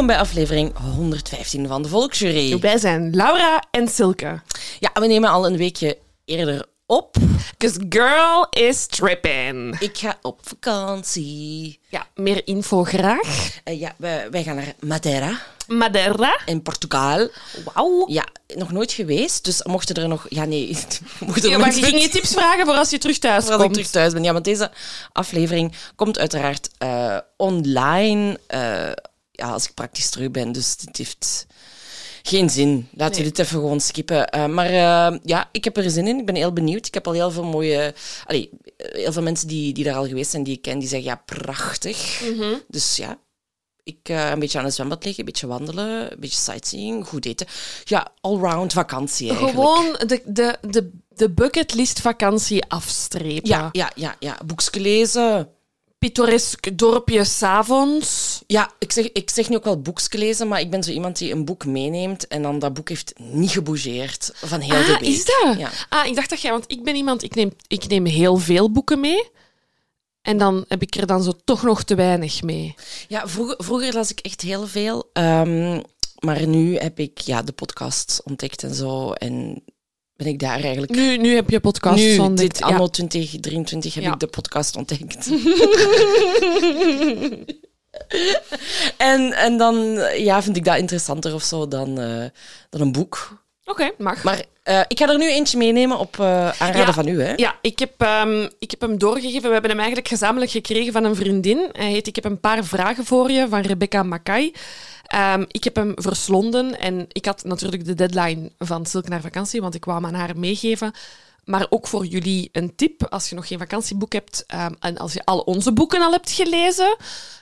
welkom bij aflevering 115 van de Volksjury. Wij zijn Laura en Silke. Ja, we nemen al een weekje eerder op. Cause girl is tripping. Ik ga op vakantie. Ja, meer info graag. Eh, ja, wij, wij gaan naar Madeira Madeira. in Portugal. Wauw. Ja, nog nooit geweest, dus mochten er nog... Ja, nee. Mochten er Ja, maar ging je tips vragen voor als je terug thuis Als ik komt? terug thuis ben. Ja, want deze aflevering komt uiteraard eh, online. eh, ja, als ik praktisch terug ben. Dus dit heeft geen zin. Laten we Nee. dit even gewoon skippen. Eh, maar eh, ja, ik heb er zin in. Ik ben heel benieuwd. Ik heb al heel veel mooie... Allee, heel veel mensen die, die daar al geweest zijn, die ik ken, die zeggen ja, prachtig. Mhm. Dus ja, ik eh, een beetje aan het zwembad liggen, een beetje wandelen, een beetje sightseeing, goed eten. Ja, allround vakantie eigenlijk. Gewoon de, de, de, de bucketlist vakantie afstrepen. Ja, ja, ja, ja. Boekje lezen. Pittoresk dorpje s'avonds. Ja, ik zeg, ik zeg nu ook wel boekje lezen, maar ik ben zo iemand die een boek meeneemt en dan dat boek heeft niet gebougeerd van heel de Ah, week. is dat? Ja. Ah, ik dacht dat jij... Want ik ben iemand... Ik neem, ik neem heel veel boeken mee. En dan heb ik er dan zo toch nog te weinig mee. Ja, vroeger, vroeger las ik echt heel veel, ehm, maar nu heb ik ja, de podcast ontdekt en zo en ben ik daar eigenlijk... Nu, nu heb je podcast nu, ontdekt. dit Ja. anno 2023, heb Ja. ik de podcast ontdekt. en, en dan ja, vind ik dat interessanter of zo dan, eh, dan een boek. Oké, mag. Maar eh, ik ga er nu eentje meenemen op eh, aanraden Ja. van u. Hè? Ja, ik heb, ehm, ik heb hem doorgegeven. We hebben hem eigenlijk gezamenlijk gekregen van een vriendin. Hij heet Ik heb een paar vragen voor je van Rebecca Mackay. Ehm, ik heb hem verslonden en ik had natuurlijk de deadline van Silk naar vakantie, want ik wou hem aan haar meegeven. Maar ook voor jullie een tip, als je nog geen vakantieboek hebt ehm, en als je al onze boeken al hebt gelezen,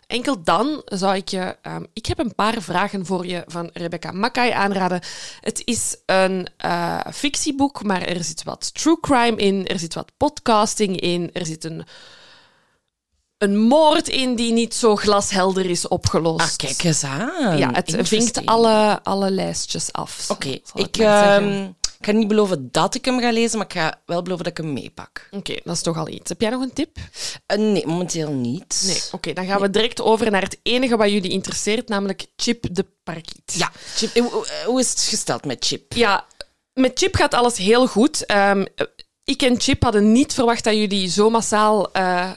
enkel dan zou ik je... ehm, ik heb een paar vragen voor je van Rebecca Mackay aanraden. Het is een eh, fictieboek, maar er zit wat true crime in, er zit wat podcasting in, er zit een, een moord in die niet zo glashelder is opgelost. Ah, kijk eens aan. Ja, het vinkt alle, alle lijstjes af. Oké, ik, zeggen. Ik ga niet beloven dat ik hem ga lezen, maar ik ga wel beloven dat ik hem meepak. Oké, dat is toch al iets. Heb jij nog een tip? Eh, nee, momenteel niet. Nee. Oké, dan gaan we direct over naar het enige wat jullie interesseert, namelijk Chip de Parkiet. Ja, Chip, hoe, hoe is het gesteld met Chip? Ja, met Chip gaat alles heel goed. Ehm, ik en Chip hadden niet verwacht dat jullie zo massaal eh,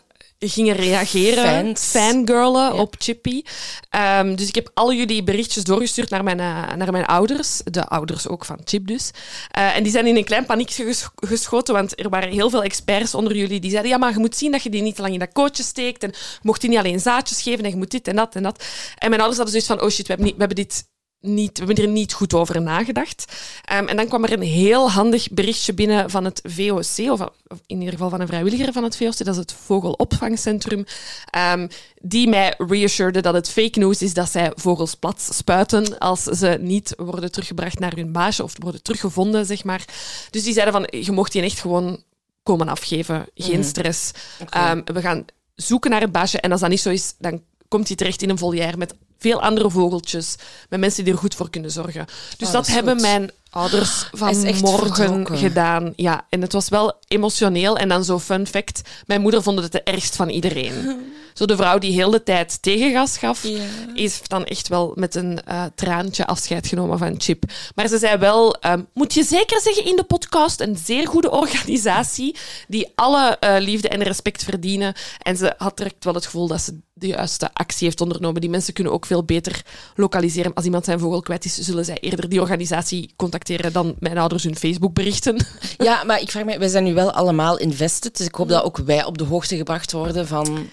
gingen reageren. Fans. Fangirlen Ja. op Chippy. Ehm, dus ik heb al jullie berichtjes doorgestuurd naar mijn, eh, naar mijn ouders. De ouders ook van Chip dus. Eh, en die zijn in een klein paniek ges- geschoten, want er waren heel veel experts onder jullie die zeiden ja, maar je moet zien dat je die niet te lang in dat kootje steekt en je mocht die niet alleen zaadjes geven en je moet dit en dat en dat. En mijn ouders hadden zoiets van, oh shit, we hebben, niet, we hebben dit niet, we hebben er niet goed over nagedacht. Ehm, en dan kwam er een heel handig berichtje binnen van het VOC, of, of in ieder geval van een vrijwilliger van het VOC, dat is het Vogelopvangcentrum, ehm, die mij reassureerde dat het fake news is dat zij vogels plat spuiten als ze niet worden teruggebracht naar hun baasje of worden teruggevonden, zeg maar. Dus die zeiden van, je mocht die echt gewoon komen afgeven, geen stress. Ehm, we gaan zoeken naar het baasje en als dat niet zo is, dan komt hij terecht in een volière met veel andere vogeltjes, met mensen die er goed voor kunnen zorgen. Dus Oh, dat, hebben mijn ouders echt vanmorgen gedaan. Ja, en het was wel emotioneel. En dan zo fun fact, mijn moeder vond het de ergst van iedereen. Zo de vrouw die heel de tijd tegengas gaf, Ja. is dan echt wel met een eh, traantje afscheid genomen van Chip. Maar ze zei wel, ehm, moet je zeker zeggen in de podcast, een zeer goede organisatie die alle eh, liefde en respect verdienen. En ze had direct wel het gevoel dat ze de juiste actie heeft ondernomen. Die mensen kunnen ook veel beter lokaliseren. Als iemand zijn vogel kwijt is, zullen zij eerder die organisatie contacteren dan mijn ouders hun Facebook berichten. Ja, maar ik vraag me, wij zijn nu wel allemaal invested, dus ik hoop dat ook wij op de hoogte gebracht worden van...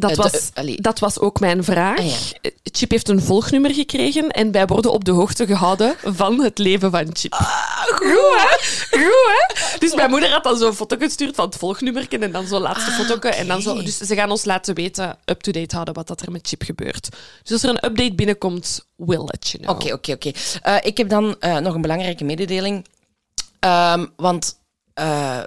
Dat Eh, was, allee. dat was ook mijn vraag. Ah, ja. Chip heeft een volgnummer gekregen en wij worden op de hoogte gehouden van het leven van Chip. goed, hè? Goed, hè? Dus mijn moeder had dan zo'n foto gestuurd van het volgnummer en dan zo'n laatste foto. En dan zo, dus ze gaan ons laten weten, up-to-date houden, wat dat er met Chip gebeurt. Dus als er een update binnenkomt, we'll let you know. Oké, oké, oké. Eh, Ik heb dan eh, nog een belangrijke mededeling. Ehm, want eh,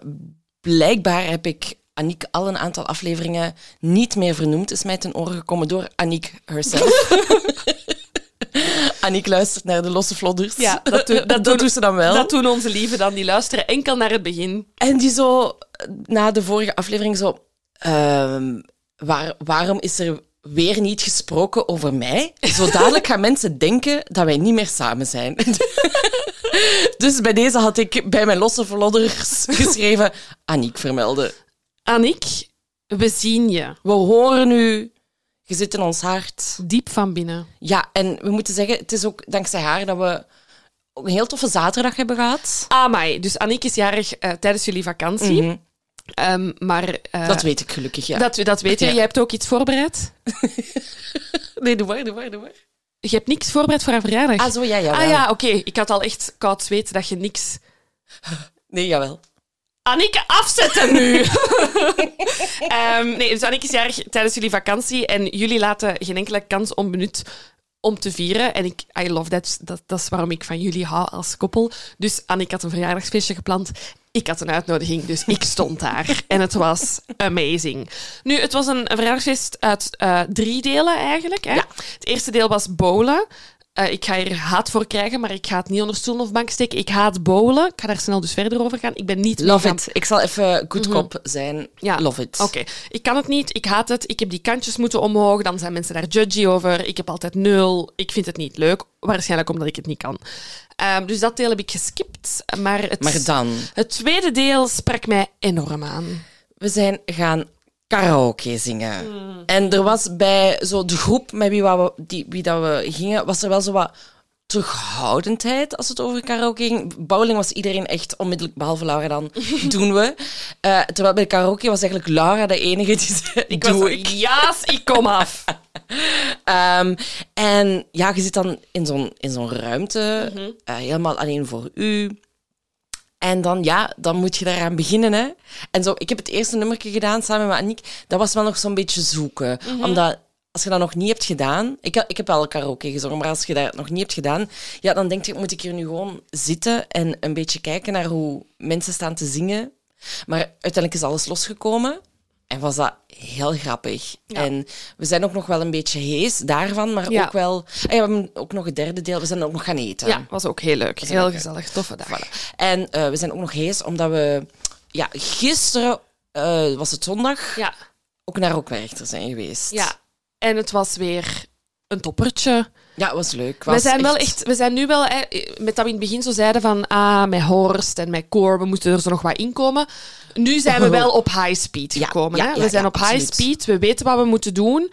blijkbaar heb ik Aniek al een aantal afleveringen niet meer vernoemd. Is mij ten oren gekomen door Aniek herself. Aniek luistert naar de losse vlodders. Ja, dat, dat, dat doen, ze dan wel. dat doen onze lieven dan. Die luisteren enkel naar het begin. En die zo, na de vorige aflevering, zo... ehm, waar, waarom is er weer niet gesproken over mij. Zo dadelijk gaan mensen denken dat wij niet meer samen zijn. dus bij deze had ik bij mijn losse verlodders geschreven... Aniek vermelden. Aniek, we zien je. We horen u. Je zit in ons hart. Diep van binnen. Ja, en we moeten zeggen, het is ook dankzij haar dat we een heel toffe zaterdag hebben gehad. Amai, dus Aniek is jarig eh, tijdens jullie vakantie. Mhm. Ehm, maar eh, Dat weet ik gelukkig, ja. dat, dat weet je. Ja. Je hebt ook iets voorbereid. Nee, doe maar, doe maar, doe maar. Je hebt niks voorbereid voor haar verjaardag. Ah, zo, ja, jawel. Ah ja, oké. Ik had al echt koud zweet dat je niks... Nee, jawel. Annieke, afzetten nu! Ehm, nee, dus Annieke is jarig tijdens jullie vakantie en jullie laten geen enkele kans onbenut om te vieren. En ik, I love that. dat. Dat is waarom ik van jullie hou als koppel. Dus Annieke had een verjaardagsfeestje gepland. Ik had een uitnodiging, dus ik stond daar. En het was amazing. Nu, het was een, een verjaardagsfeest uit eh, drie delen eigenlijk. Hè? Ja. Het eerste deel was bowlen. Eh, ik ga hier haat voor krijgen, maar ik ga het niet onder stoel of bank steken. Ik haat bowlen. Ik ga daar snel dus verder over gaan. Ik ben niet Love it. Ik zal even good cop zijn. Ja. Love it. Oké, ik kan het niet, ik haat het. Ik heb die kantjes moeten omhoog, dan zijn mensen daar judgy over. Ik heb altijd nul. Ik vind het niet leuk, waarschijnlijk omdat ik het niet kan. Ehm, dus dat deel heb ik geskipt. Maar het, Maar dan, het tweede deel sprak mij enorm aan. we zijn gaan karaoke zingen. En er was bij zo de groep met wie, we, die, wie dat we gingen, was er wel zo wat terughoudendheid als het over karaoke ging. Bowling was iedereen echt onmiddellijk, behalve Laura dan, doen we. Eh, terwijl bij karaoke was eigenlijk Laura de enige die zei, Ik doe was ik. Jaas, ik kom af. Ehm, en ja, je zit dan in zo'n, in zo'n ruimte, eh, helemaal alleen voor u. En dan, ja, dan moet je daaraan beginnen. Hè. En zo, ik heb het eerste nummertje gedaan samen met Aniek. Dat was wel nog zo'n beetje zoeken. Omdat als je dat nog niet hebt gedaan... Ik, heb- ik heb wel karaoke gezongen, maar als je dat nog niet hebt gedaan... Ja, dan denk je, moet ik hier nu gewoon zitten en een beetje kijken naar hoe mensen staan te zingen. Maar uiteindelijk is alles losgekomen. En was dat heel grappig. Ja. En we zijn ook nog wel een beetje hees daarvan, maar Ja. ook wel... Ah ja, we hebben ook nog het derde deel. We zijn ook nog gaan eten. Ja, was ook heel leuk. Heel leuk. gezellig, toffe dag. En eh, we zijn ook nog hees, omdat we... Ja, gisteren eh, was het zondag. Ja, Ook naar Rookwerchter zijn geweest. ja. En het was weer een toppertje. Ja, het was leuk. We Was zijn wel echt, we zijn nu wel, hè, met dat we in het begin zo zeiden van, ah, met Horst en met Core, we moeten er zo nog wat in komen. Nu zijn we wel op high speed Ja, gekomen. ja, hè? ja, we zijn op high absoluut. speed, we weten wat we moeten doen.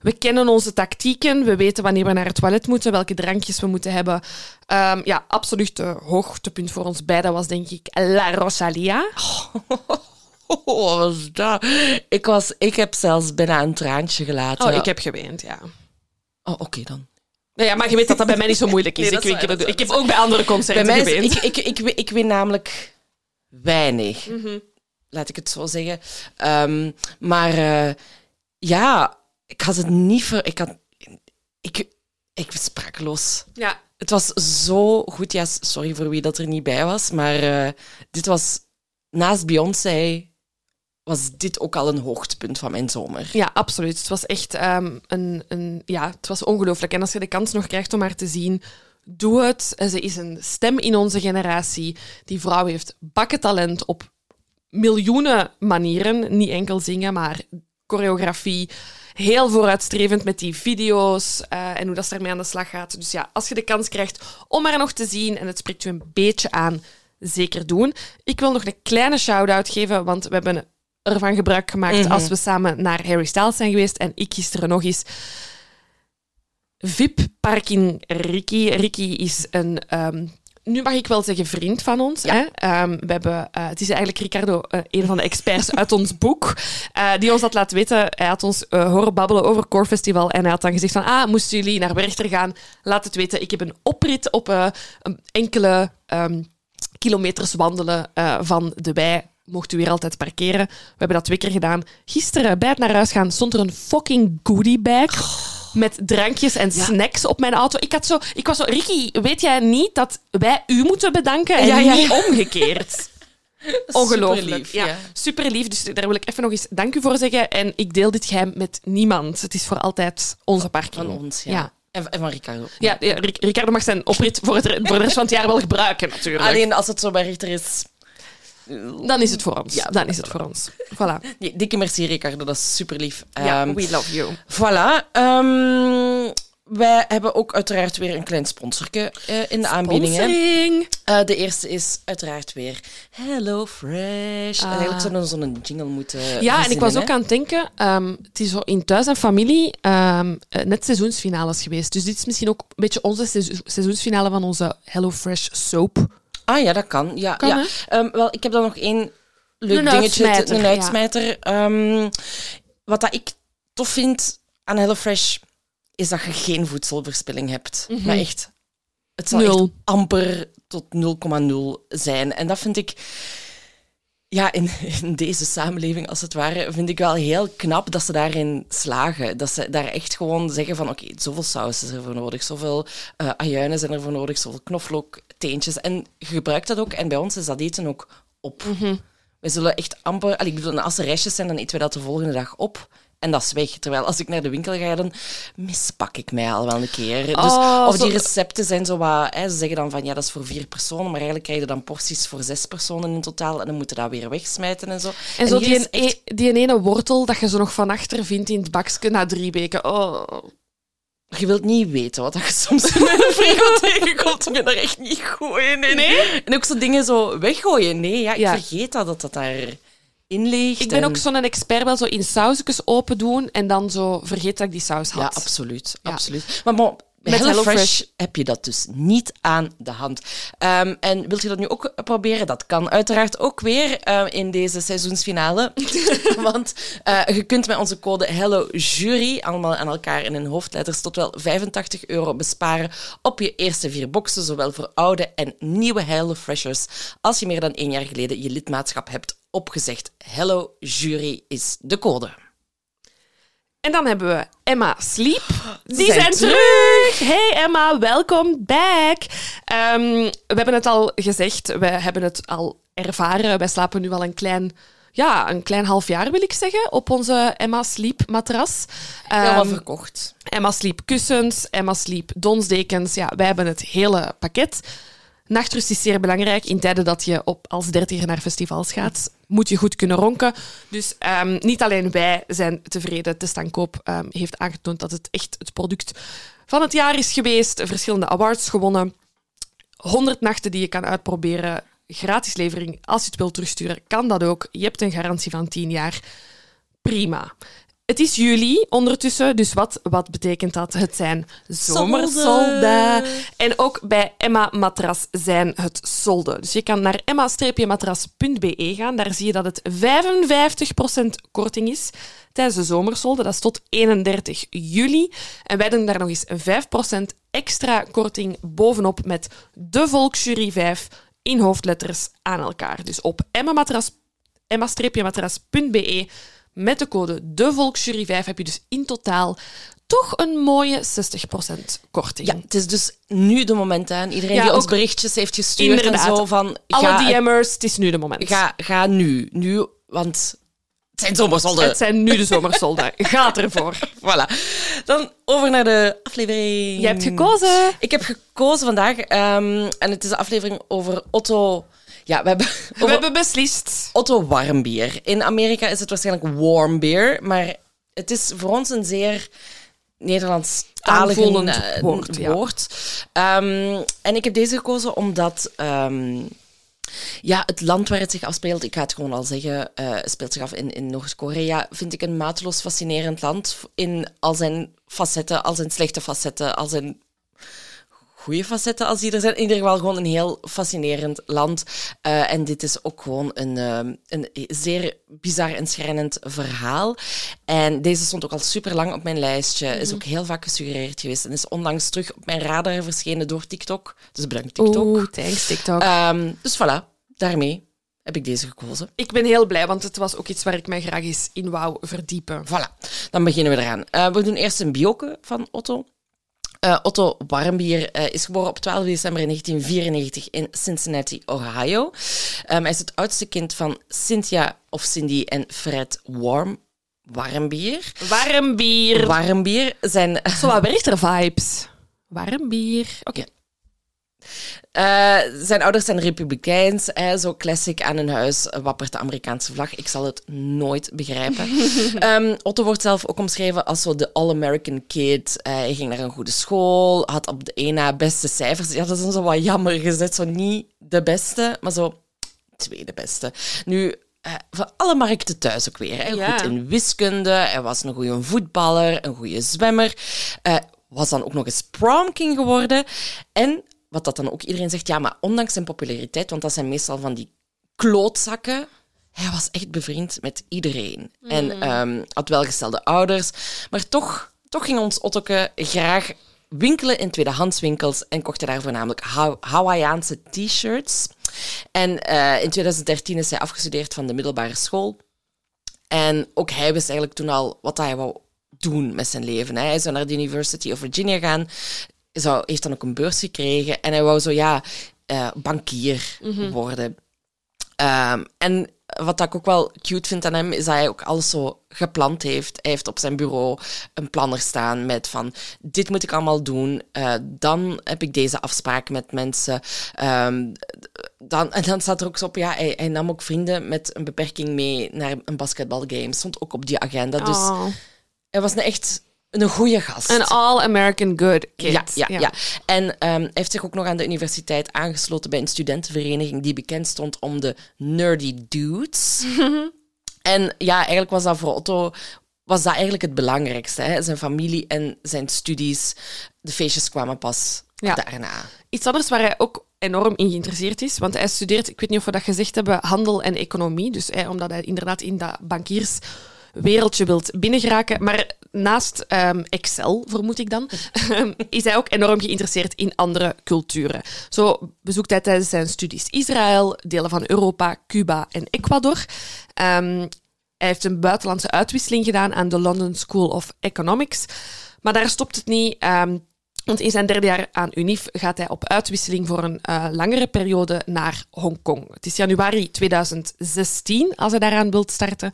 We kennen onze tactieken, we weten wanneer we naar het toilet moeten, welke drankjes we moeten hebben. Ehm, ja, absoluut de hoogtepunt voor ons beiden was denk ik La Rosalia. Oh, wat was dat? Ik, was, ik heb zelfs bijna een traantje gelaten. Oh, ik heb geweend, ja. Oh, oké dan. Nou ja, maar je weet dat dat bij mij niet zo moeilijk is. Nee, ik, is ik, heb, ik ook bij andere concerten Bij mij is, ik, ik, ik, ik, ik win namelijk weinig. Mhm. Laat ik het zo zeggen. Ehm, maar eh, ja, ik had het niet voor... Ik had... Ik, ik was sprakeloos. Ja, Het was zo goed. Ja, sorry voor wie dat er niet bij was, maar eh, dit was... Naast Beyoncé was dit ook al een hoogtepunt van mijn zomer. Ja, absoluut. Het was echt ehm, een, een... Ja, het was ongelooflijk. En als je de kans nog krijgt om haar te zien, doe het. Ze is een stem in onze generatie. Die vrouw heeft bakkentalent op miljoenen manieren. Niet enkel zingen, maar choreografie. Heel vooruitstrevend met die video's eh, en hoe dat ze ermee aan de slag gaat. Dus ja, als je de kans krijgt om haar nog te zien en het spreekt je een beetje aan, zeker doen. Ik wil nog een kleine shout-out geven, want we hebben ervan gebruik gemaakt als we samen naar Harry Styles zijn geweest en ik gisteren nog eens. VIP Parking Ricky. Ricky is een, ehm, nu mag ik wel zeggen, vriend van ons. Hè? Ehm, we hebben, eh, het is eigenlijk Ricardo, eh, een van de experts uit ons boek, eh, die ons had laten weten. Hij had ons horen babbelen over Core Festival en hij had dan gezegd van, ah, moesten jullie naar Werchter gaan, laat het weten. Ik heb een oprit op een enkele ehm, kilometers wandelen van de wei. Mocht u weer altijd parkeren. We hebben dat twee keer gedaan. Gisteren, bij het naar huis gaan, stond er een fucking goodie bag. Met drankjes en snacks op mijn auto. Ik, had zo, ik was zo, Ricky, weet jij niet dat wij u moeten bedanken en Ja, ja, niet omgekeerd? Ongelooflijk. Superlief, ja. ja. Super lief. Dus daar wil ik even nog eens dank u voor zeggen. En ik deel dit geheim met niemand. Het is voor altijd onze parking. Van ons, ja. Ja. En, van Ricardo. Ja, ja, Ric- Ricardo mag zijn oprit voor, het, voor de rest van het jaar wel gebruiken, natuurlijk. Alleen als het zo bij Richter is, Dan is het voor ons. Ja, Dan is het voor ons. Voilà. Nee, dikke merci, Ricardo. Dat is super lief. Ja, we love you. Voilà. ehm, wij hebben ook uiteraard weer een klein sponsorke eh, in de aanbieding. Eh, de eerste is uiteraard weer Hello Fresh. Ah. Eigenlijk zouden we zo'n jingle moeten Ja, en ik was ook aan het denken, ehm, het is in Thuis en Familie ehm, eh, net seizoensfinales geweest. Dus dit is misschien ook een beetje onze seizo- seizoensfinale van onze HelloFresh soap. Ah ja, dat kan. Ja, Kan, ja. Ehm, wel, ik heb dan nog één leuk Een dingetje. uitsmijter, een ja. uitsmijter. Ehm, wat dat ik tof vind aan HelloFresh, is dat je geen voedselverspilling hebt. Maar echt, het zal Mhm. Echt amper tot 0,0 zijn. En dat vind ik... Ja, in, in deze samenleving, als het ware, vind ik wel heel knap dat ze daarin slagen. Dat ze daar echt gewoon zeggen van, oké, zoveel saus is er voor nodig, zoveel eh ajuinen zijn er voor nodig, zoveel knoflook, teentjes. En je gebruikt dat ook. En bij ons is dat eten ook op. We zullen echt amper... allee, Ik bedoel, als er restjes zijn, dan eten we dat de volgende dag op. En dat is weg. Terwijl als ik naar de winkel ga, dan mispak ik mij al wel een keer. Dus, Oh, of die recepten zijn zo wat... Hè, ze zeggen dan van, ja, dat is voor vier personen. Maar eigenlijk krijg je dan porties voor zes personen in totaal. En dan moeten dat weer wegsmijten en zo. En, zo die, echt- e- die ene wortel dat je zo nog van achter vindt in het bakje na drie weken. Oh. Je wilt niet weten wat dat je soms in mijn frigo tegenkomt. Ik ben daar echt niet goed in. Nee? En ook zo dingen zo weggooien. Nee, ja, ik Ja. vergeet dat, dat dat daarin Ik ben en- ook zo'n expert wel zo in sausjes open doen en dan zo vergeet dat ik die saus had. Ja, absoluut. Ja. absoluut. Maar bon, Met HelloFresh heb je dat dus niet aan de hand. Ehm, en wilt je dat nu ook proberen? Dat kan uiteraard ook weer eh, in deze seizoensfinale. Want eh, je kunt met onze code HelloJury, allemaal aan elkaar in hun hoofdletters, tot wel 85 euro besparen op je eerste vier boxen, zowel voor oude en nieuwe HelloFreshers, als je meer dan één jaar geleden je lidmaatschap hebt opgezegd. HelloJury is de code. En dan hebben we Emma Sleep. Die zijn zijn, terug. Hey Emma, welkom back. Ehm, we hebben het al gezegd, we hebben het al ervaren. Wij slapen nu al een klein, ja, een klein half jaar, wil ik zeggen, op onze Emma Sleep matras. Helemaal verkocht. Emma Sleep kussens, Emma Sleep donsdekens. Ja, wij hebben het hele pakket. Nachtrust is zeer belangrijk. In tijden dat je op, als dertiger naar festivals gaat, moet je goed kunnen ronken. Dus ehm, niet alleen wij zijn tevreden. De Stankoop ehm, heeft aangetoond dat het echt het product van het jaar is geweest. Verschillende awards gewonnen. 100 nachten die je kan uitproberen. Gratis levering. Als je het wilt terugsturen, kan dat ook. Je hebt een garantie van 10 jaar. Prima. Het is juli ondertussen, dus wat, wat betekent dat? Het zijn zomersolden. En ook bij Emma Matras zijn het solden. Dus je kan naar emma-matras.be gaan. Daar zie je dat het 55% korting is tijdens de zomersolden. Dat is tot 31 juli. En wij doen daar nog eens 5% extra korting bovenop met de Volksjury 5 in hoofdletters aan elkaar. Dus op emma-matras emma-matras.be met de code DeVolksjury5 heb je dus in totaal toch een mooie 60% korting. Ja, het is dus nu de moment aan. Iedereen Ja, die ons berichtjes heeft gestuurd Inderdaad. en zo van... Alle Ga, DM'ers, het is nu de moment. ga, ga nu. Nu, want het zijn zomersolden. Het zijn nu de zomersolden. Gaat ervoor. Voilà. Dan over naar de aflevering. Je hebt gekozen. Ik heb gekozen vandaag. ehm, en het is een aflevering over Otto... Ja, we hebben... We hebben beslist. Otto warmbier. In Amerika is het waarschijnlijk warm beer, maar het is voor ons een zeer Nederlands Aanvoelend woord, ja. woord. Ehm, en ik heb deze gekozen omdat ehm, ja, het land waar het zich afspeelt, ik ga het gewoon al zeggen, eh, speelt zich af in, in Noord-Korea, vind ik een mateloos fascinerend land in al zijn facetten, al zijn slechte facetten, al zijn goede facetten als die er zijn. In ieder geval gewoon een heel fascinerend land. Eh, en dit is ook gewoon een, ehm, een zeer bizar en schrijnend verhaal. En deze stond ook al super lang op mijn lijstje. Is Mhm. ook heel vaak gesuggereerd geweest. En is onlangs terug op mijn radar verschenen door TikTok. Dus bedankt TikTok. Oeh, thanks TikTok. Ehm, dus voilà, daarmee heb ik deze gekozen. ik ben heel blij, want het was ook iets waar ik mij graag eens in wou verdiepen. Voilà, dan beginnen we eraan. Eh, we doen eerst een bioke van Otto. Eh, Otto Warmbier eh, is geboren op 12 december 1994 in Cincinnati, Ohio. Ehm, hij is het oudste kind van Cynthia of Cindy en Fred Warm. Warmbier. Warm bier. Warmbier zijn... Zo wat vibes. Warm bier. Oké. Eh, zijn ouders zijn republikeins. Hè, zo classic aan hun huis wappert de Amerikaanse vlag. Ik zal het nooit begrijpen. Ehm, Otto wordt zelf ook omschreven als zo de all-American kid. Eh, hij ging naar een goede school, had op de één na beste cijfers. Ja, dat is dan zo wat jammer gezet. Zo niet de beste, maar zo tweede beste. Nu, uh, van alle markten thuis ook weer. Hè. Ja. Goed in wiskunde, hij was een goede voetballer, een goede zwemmer. Eh, was dan ook nog eens prom king geworden. En wat dat dan ook iedereen zegt, ja, maar ondanks zijn populariteit, want dat zijn meestal van die klootzakken, hij was echt bevriend met iedereen. En ehm, had welgestelde ouders. Maar toch, toch ging ons Ottoke graag winkelen in tweedehandswinkels en kocht hij daar voornamelijk Haw- Hawaiiaanse t-shirts. En eh, in 2013 is hij afgestudeerd van de middelbare school. En ook hij wist eigenlijk toen al wat hij wou doen met zijn leven. Hè. Hij zou naar de University of Virginia gaan. Zou, heeft dan ook een beurs gekregen. En hij wou zo, ja, eh, bankier worden. Ehm, en wat ik ook wel cute vind aan hem, is dat hij ook alles zo gepland heeft. Hij heeft op zijn bureau een planner staan met van, dit moet ik allemaal doen. eh, dan heb ik deze afspraak met mensen. Ehm, dan, en dan staat er ook zo op, ja, hij, hij nam ook vrienden met een beperking mee naar een basketbalgame. Stond ook op die agenda. Dus Oh. hij was een echt een goede gast. Een all-American good kid. Ja, ja, ja. En hij heeft zich ook nog aan de universiteit aangesloten bij een studentenvereniging die bekend stond om de nerdy dudes. en ja, eigenlijk was dat voor Otto was dat eigenlijk het belangrijkste. Hè? Zijn familie en zijn studies. De feestjes kwamen pas Ja. daarna. Iets anders waar hij ook enorm in geïnteresseerd is, want hij studeert, ik weet niet of we dat gezegd hebben, handel en economie. Dus hè, omdat hij inderdaad in dat bankierswereldje wilt binnengeraken. Maar naast ehm, Excel, vermoed ik dan, is hij ook enorm geïnteresseerd in andere culturen. Zo bezoekt hij tijdens zijn studies Israël, delen van Europa, Cuba en Ecuador. Ehm, hij heeft een buitenlandse uitwisseling gedaan aan de London School of Economics. Maar daar stopt het niet. ehm, want in zijn derde jaar aan UNIF gaat hij op uitwisseling voor een eh, langere periode naar Hongkong. Het is januari 2016 als hij daaraan wilt starten.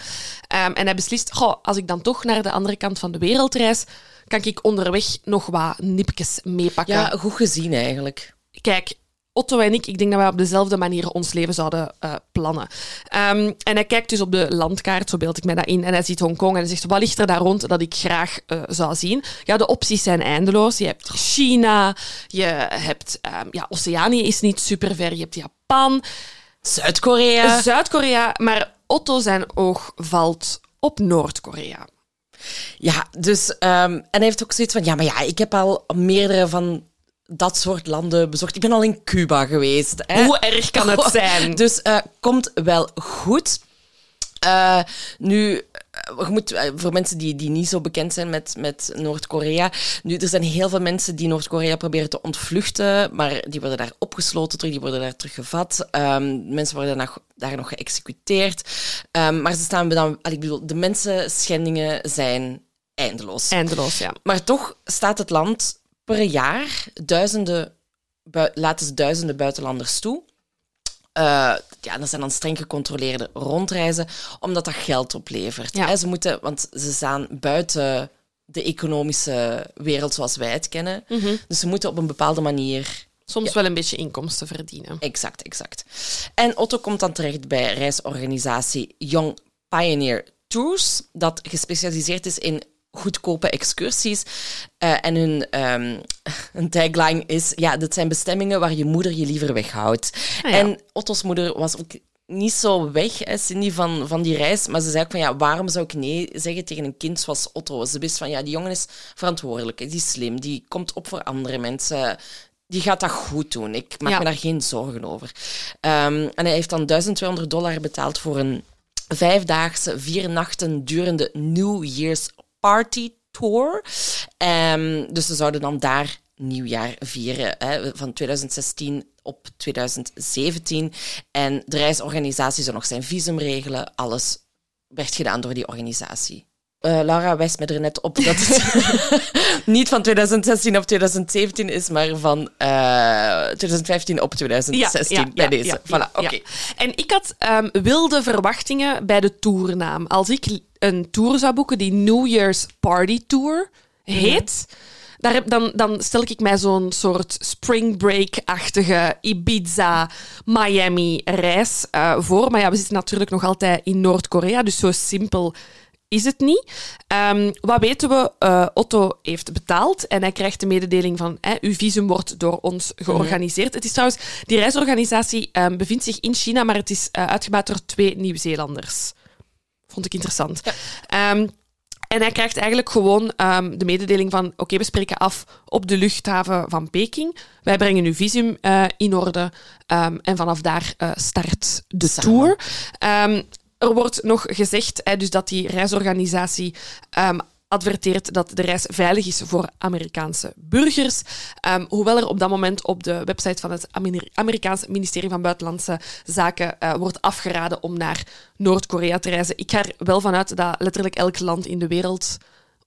Ehm, en hij beslist, goh, als ik dan toch naar de andere kant van de wereld reis, kan ik onderweg nog wat nipjes meepakken. Ja, goed gezien eigenlijk. Kijk, Otto en ik, ik denk dat wij op dezelfde manier ons leven zouden eh, plannen. Ehm, en hij kijkt dus op de landkaart, zo beeld ik mij dat in, en hij ziet Hongkong en hij zegt, wat ligt er daar rond dat ik graag eh, zou zien? Ja, de opties zijn eindeloos. Je hebt China, je hebt... ehm, ja, Oceanië is niet super ver, je hebt Japan, Zuid-Korea. Zuid-Korea, maar Otto zijn oog valt op Noord-Korea. Ja, dus... ehm, en hij heeft ook zoiets van... Ja, maar ja, ik heb al meerdere van dat soort landen bezocht. Ik ben al in Cuba geweest. Hè. Hoe erg kan het zijn? Dus eh, komt wel goed. Eh, nu, eh, je moet, voor mensen die, die niet zo bekend zijn met, met Noord-Korea. Nu, er zijn heel veel mensen die Noord-Korea proberen te ontvluchten, maar die worden daar opgesloten terug, die worden daar teruggevat. Ehm mensen worden daar nog, daar nog geëxecuteerd. Ehm, maar ze staan dan, ik bedoel, de mensenschendingen zijn eindeloos. Eindeloos, ja. Maar toch staat het land per jaar duizenden, laten ze duizenden buitenlanders toe. Eh, ja, dat zijn dan streng gecontroleerde rondreizen, omdat dat geld oplevert. Ja. Hè, ze moeten, want ze staan buiten de economische wereld zoals wij het kennen. Dus ze moeten op een bepaalde manier Soms wel een beetje inkomsten verdienen. Exact, exact. En Otto komt dan terecht bij reisorganisatie Young Pioneer Tours, dat gespecialiseerd is in goedkope excursies. Eh, en hun, ehm, hun tagline is, ja, dit zijn bestemmingen waar je moeder je liever weghoudt. Ah, ja. En Otto's moeder was ook niet zo weg, hè, Cindy, van, van die reis. Maar ze zei ook van, ja, waarom zou ik nee zeggen tegen een kind zoals Otto? Ze wist van, ja, die jongen is verantwoordelijk, die is slim, die komt op voor andere mensen. Die gaat dat goed doen. Ik maak Ja. me daar geen zorgen over. Ehm, en hij heeft dan 1200 dollar betaald voor een vijfdaagse, vier nachten durende New Year's Party Tour. Ehm, dus ze zouden dan daar nieuwjaar vieren, hè, van 2016 op 2017. En de reisorganisatie zou nog zijn visum regelen. Alles werd gedaan door die organisatie. Eh, Laura wijst me er net op dat het niet van 2016 op 2017 is, maar van eh 2015 op 2016 bij deze. voilà, oké. En ik had ehm, wilde verwachtingen bij de tournaam. Als ik een tour zou boeken die New Year's Party Tour heet, daar heb, dan, dan stel ik mij zo'n soort spring break-achtige Ibiza, Miami-reis uh, voor. Maar ja, we zitten natuurlijk nog altijd in Noord-Korea, dus zo simpel is het niet. Um, wat weten we? Uh, Otto heeft betaald en hij krijgt de mededeling van hè, uw visum wordt door ons georganiseerd. Het is trouwens, die reisorganisatie um, bevindt zich in China, maar het is uh, door twee Nieuw-Zeelanders. Vond ik interessant. Ja. Um, en hij krijgt eigenlijk gewoon um, de mededeling van oké, we spreken af op de luchthaven van Peking. Wij brengen uw visum uh, in orde um, en vanaf daar uh, start de Samen. tour. Um, er wordt nog gezegd hè, dus dat die reisorganisatie adverteert dat de reis veilig is voor Amerikaanse burgers. Um, hoewel er op dat moment op de website van het Amer Amerikaanse ministerie van Buitenlandse Zaken uh, wordt afgeraden om naar Noord-Korea te reizen. Ik ga er wel vanuit dat letterlijk elk land in de wereld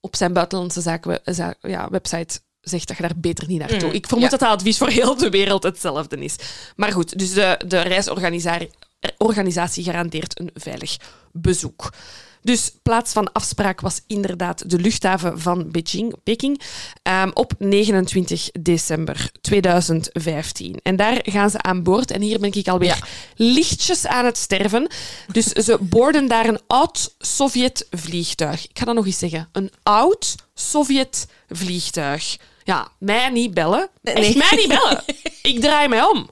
op zijn buitenlandse zaken, ja, website zegt dat je daar beter niet naartoe. Mm, ik vermoed ja. dat dat advies voor heel de wereld hetzelfde is. Maar goed, dus de, de reisorganisatie garandeert een veilig bezoek. Dus plaats van afspraak was inderdaad de luchthaven van Beijing, Peking um, op 29 december 2015. En daar gaan ze aan boord. En hier ben ik alweer ja. lichtjes aan het sterven. Dus ze boorden daar een oud Sovjet-vliegtuig. Ik ga dat nog eens zeggen. Een oud Sovjet-vliegtuig. Ja, mij niet bellen. Nee. Echt, mij niet bellen. Ik draai mij om.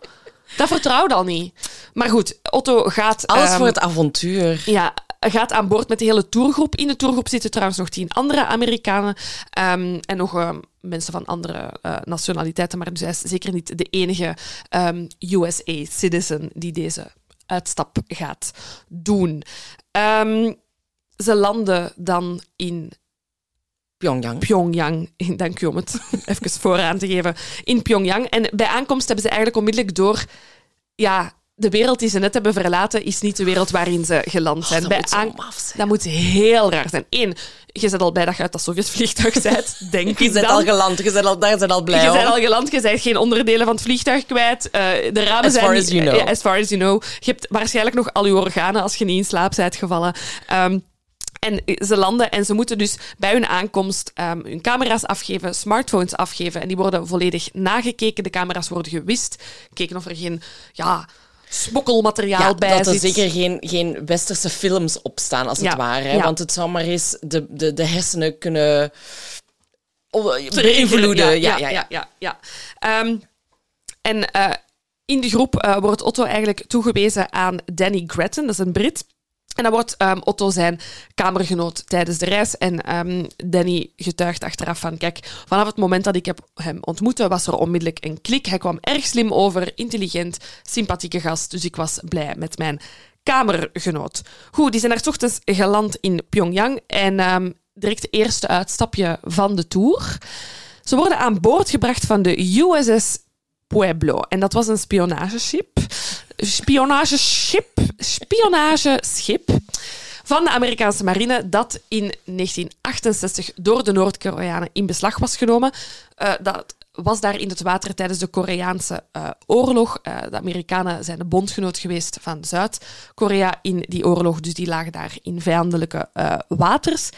Dat vertrouwde al niet. Maar goed, Otto gaat... Alles um, voor het avontuur. Ja, gaat aan boord met de hele tourgroep. In de tourgroep zitten trouwens nog tien andere Amerikanen um, en nog uh, mensen van andere uh, nationaliteiten, maar dus hij is zeker niet de enige um, USA-citizen die deze uitstap gaat doen. Ze landen dan in Pyongyang. Pyongyang, dank u om het even vooraan te geven. In Pyongyang. En bij aankomst hebben ze eigenlijk onmiddellijk door... Ja, de wereld die ze net hebben verlaten is niet de wereld waarin ze geland zijn. Oh, dat, Bij moet zijn. dat moet heel raar zijn. Eén, je zit al bij dat je uit dat Sovjetvliegtuig bent, denk je. bent al geland, je bent al, daar zijn al blij Je bent al geland, je bent geen onderdelen van het vliegtuig kwijt. Uh, de ramen as zijn... Far as, you know. Uh, as far as you know. Je hebt waarschijnlijk nog al je organen als je niet in slaap bent gevallen. Um, en ze landen en ze moeten dus bij hun aankomst um, hun camera's afgeven, smartphones afgeven. En die worden volledig nagekeken. De camera's worden gewist. Keken of er geen... Ja, smokkelmateriaal ja, bij dat er zit. zeker geen, geen westerse films op staan, als Ja, het ware. ja. Want het zou maar eens de, de, de hersenen kunnen oh, beïnvloeden. Ja, ja, ja. ja, ja. Ehm, en eh, in de groep eh, wordt Otto eigenlijk toegewezen aan Danny Gretton, dat is een Brit. En dan wordt ehm, Otto zijn kamergenoot tijdens de reis. En ehm, Danny getuigt achteraf van, kijk, vanaf het moment dat ik heb hem ontmoette, was er onmiddellijk een klik. Hij kwam erg slim over, intelligent, sympathieke gast. Dus ik was blij met mijn kamergenoot. Goed, die zijn 's ochtends geland in Pyongyang. En ehm, direct het eerste uitstapje van de tour. Ze worden aan boord gebracht van de USS Pueblo. En dat was een spionageschip. Spionageschip. Spionageschip van de Amerikaanse marine dat in 1968 door de Noord-Koreanen in beslag was genomen. Uh, dat was daar in het water tijdens de Koreaanse uh, oorlog. Uh, de Amerikanen zijn de bondgenoot geweest van Zuid-Korea in die oorlog, dus die lagen daar in vijandelijke uh, waters.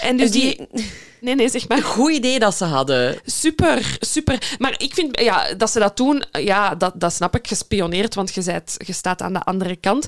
En dus die... Nee, nee, zeg maar. Goed idee dat ze hadden. Super, super. Maar ik vind ja, dat ze dat doen, ja, dat, dat snap ik, gespioneerd, want je, bent, je staat aan de andere kant.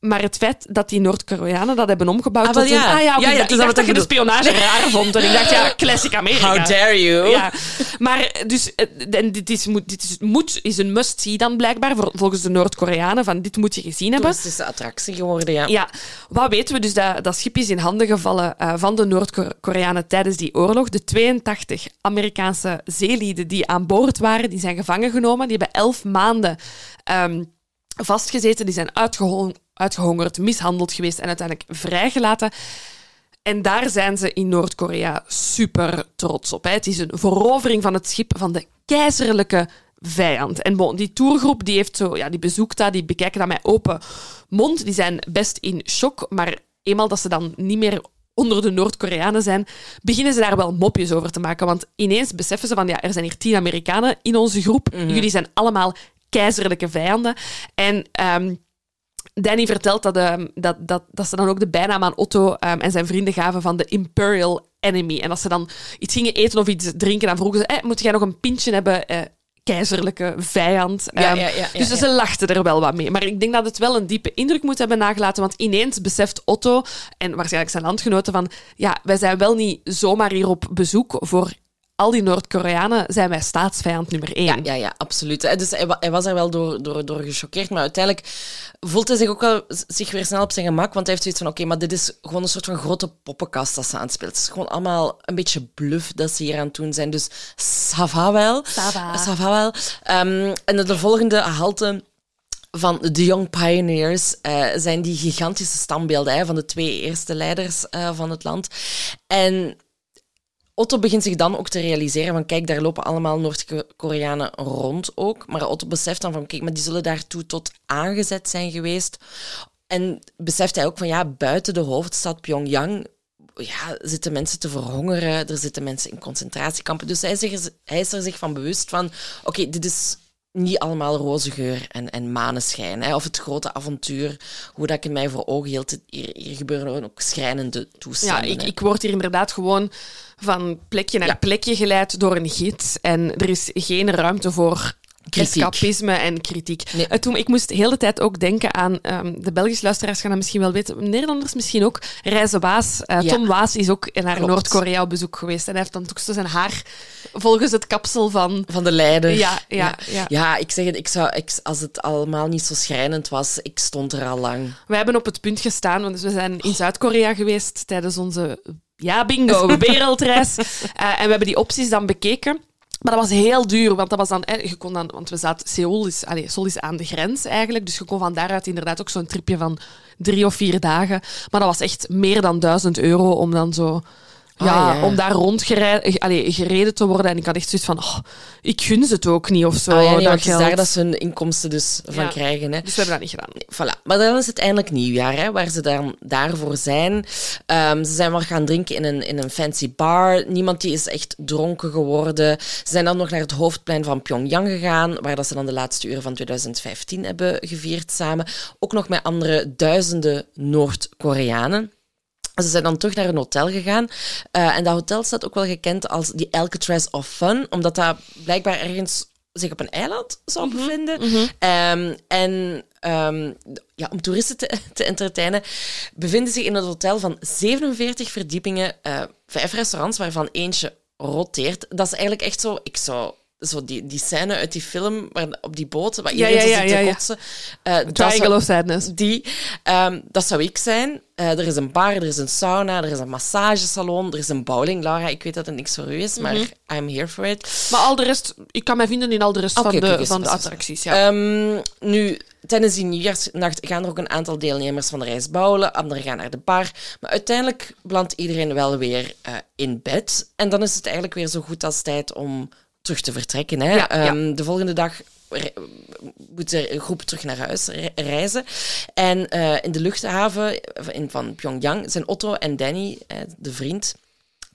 Maar het feit dat die Noord-Koreanen dat hebben omgebouwd Ah, tot een... ja. Ah ja, Ja, ja, ik het is dacht dat je de spionage raar vond. En ik dacht, ja, classic Amerika. How dare you? Ja, maar dus, eh, en dit, is, moet, dit is, moet, is een must-see dan blijkbaar, volgens de Noord-Koreanen, van dit moet je gezien hebben. Toeristische attractie geworden, ja. Ja, wat weten we dus? Dat, dat schip is in handen gevallen eh, van de Noord-Koreanen tijdens die oorlog. De 82 Amerikaanse zeelieden die aan boord waren, die zijn gevangen genomen. Die hebben elf maanden ehm, vastgezeten. Die zijn uitgehong- uitgehongerd, mishandeld geweest en uiteindelijk vrijgelaten. En daar zijn ze in Noord-Korea super trots op. Hè. Het is een verovering van het schip van de keizerlijke vijand. En bon, die tourgroep die heeft zo, ja, die bezoekt dat, die bekijken dat met open mond. Die zijn best in shock, maar eenmaal dat ze dan niet meer onder de Noord-Koreanen zijn, beginnen ze daar wel mopjes over te maken. Want ineens beseffen ze van, ja, er zijn hier tien Amerikanen in onze groep. Jullie zijn allemaal keizerlijke vijanden. En ehm, Danny vertelt dat, ehm, dat, dat, dat ze dan ook de bijnaam aan Otto ehm, en zijn vrienden gaven van de Imperial enemy. En als ze dan iets gingen eten of iets drinken, dan vroegen ze, eh, moet jij nog een pintje hebben? Eh, keizerlijke vijand. Ja, Ehm, ja, ja, ja, dus ze lachten er wel wat mee. Maar ik denk dat het wel een diepe indruk moet hebben nagelaten. Want ineens beseft Otto en waarschijnlijk zijn landgenoten van... Ja, wij zijn wel niet zomaar hier op bezoek. Voor al die Noord-Koreanen zijn wij staatsvijand nummer één. Ja, ja, ja, absoluut. Dus hij, wa- hij was er wel door, door, door gechoqueerd, maar uiteindelijk voelt hij zich ook wel zich weer snel op zijn gemak, want hij heeft zoiets van, oké, maar dit is gewoon een soort van grote poppenkast dat ze aanspeelt. Het is gewoon allemaal een beetje bluff dat ze hier aan het doen zijn, dus ça va wel. Ça va. Ça va wel. Ehm, en de volgende halte van de Young Pioneers eh, zijn die gigantische standbeelden hè, van de twee eerste leiders eh, van het land. En Otto begint zich dan ook te realiseren van kijk, daar lopen allemaal Noord-Koreanen rond ook. Maar Otto beseft dan van kijk, maar die zullen daartoe tot aangezet zijn geweest. En beseft hij ook van ja, buiten de hoofdstad Pyongyang ja, zitten mensen te verhongeren, er zitten mensen in concentratiekampen. Dus hij, hij is er zich van bewust van oké, dit is niet allemaal roze geur en, en maneschijn. Hè, of het grote avontuur, hoe dat ik in mij voor ogen hield. Hier, hier gebeuren ook schrijnende Ja, toestanden. ik, hè. ik word hier inderdaad gewoon van plekje naar Ja. plekje geleid door een gids. En er is geen ruimte voor Kritiek. escapisme en kritiek. Nee. Eh, toen, ik moest de hele tijd ook denken aan... ehm, de Belgische luisteraars gaan dat misschien wel weten. Nederlanders misschien ook. Reizen Waas. Eh, Ja. Tom Waas is ook naar. Noord-Korea op bezoek geweest. En hij heeft dan ook zo zijn haar volgens het kapsel van... Van de leider. Ja, ja, ja. Ja, ik zeg het, ik zou, ik, als het allemaal niet zo schrijnend was, ik stond er al lang. We hebben op het punt gestaan, want we zijn in Zuid-Korea geweest tijdens onze ja, bingo, wereldreis. Eh, en we hebben die opties dan bekeken. Maar dat was heel duur, want dat was dan, je kon dan, want we zaten, Seoul is, allez, Seoul is aan de grens eigenlijk, dus je kon van daaruit inderdaad ook zo'n tripje van drie of vier dagen. Maar dat was echt meer dan duizend euro om dan zo, ja, Ah, ja. om daar rondgereden allee, gereden te worden. En ik had echt zoiets van, oh, ik gun ze het ook niet of zo. Ah, ja, nee, dat is daar dat ze hun inkomsten dus van krijgen. Hè. Dus we hebben dat niet gedaan. Voilà. Maar dan is het eindelijk nieuwjaar, hè, waar ze dan daarvoor zijn. Ehm, ze zijn wel gaan drinken in een, in een fancy bar. Niemand die is echt dronken geworden. Ze zijn dan nog naar het hoofdplein van Pyongyang gegaan, waar dat ze dan de laatste uren van 2015 hebben gevierd samen. Ook nog met andere duizenden Noord-Koreanen. Ze zijn dan terug naar een hotel gegaan. Eh, en dat hotel staat ook wel gekend als die Alcatraz of Fun, omdat dat blijkbaar ergens zich op een eiland zou bevinden. Ehm, en ehm, ja, om toeristen te, te entertainen, bevinden zich in het hotel van 47 verdiepingen, eh, vijf restaurants, waarvan eentje roteert. Dat is eigenlijk echt zo... Ik zou... Zo die, die scène uit die film waar, op die boot, waar iedereen ja, zo ja, zit te kotsen. Dat Triangle zou- of Sadness. die, ehm, dat zou ik zijn. Eh, er is een bar, er is een sauna, er is een massagesalon, er is een bowling. Laura, ik weet dat het niks voor u is, maar I'm here for it. Maar al de rest, ik kan mij vinden in al de rest van de, van de attracties. Ja. Ehm, nu, tijdens die nieuwjaarsnacht gaan er ook een aantal deelnemers van de reis bouwen, anderen gaan naar de bar. Maar uiteindelijk belandt iedereen wel weer eh, in bed. En dan is het eigenlijk weer zo goed als tijd om terug te vertrekken. Hè? Ja, ja. Ehm, De volgende dag moet een groep terug naar huis re- reizen. En eh, in de luchthaven in, van Pyongyang zijn Otto en Danny, eh, de vriend,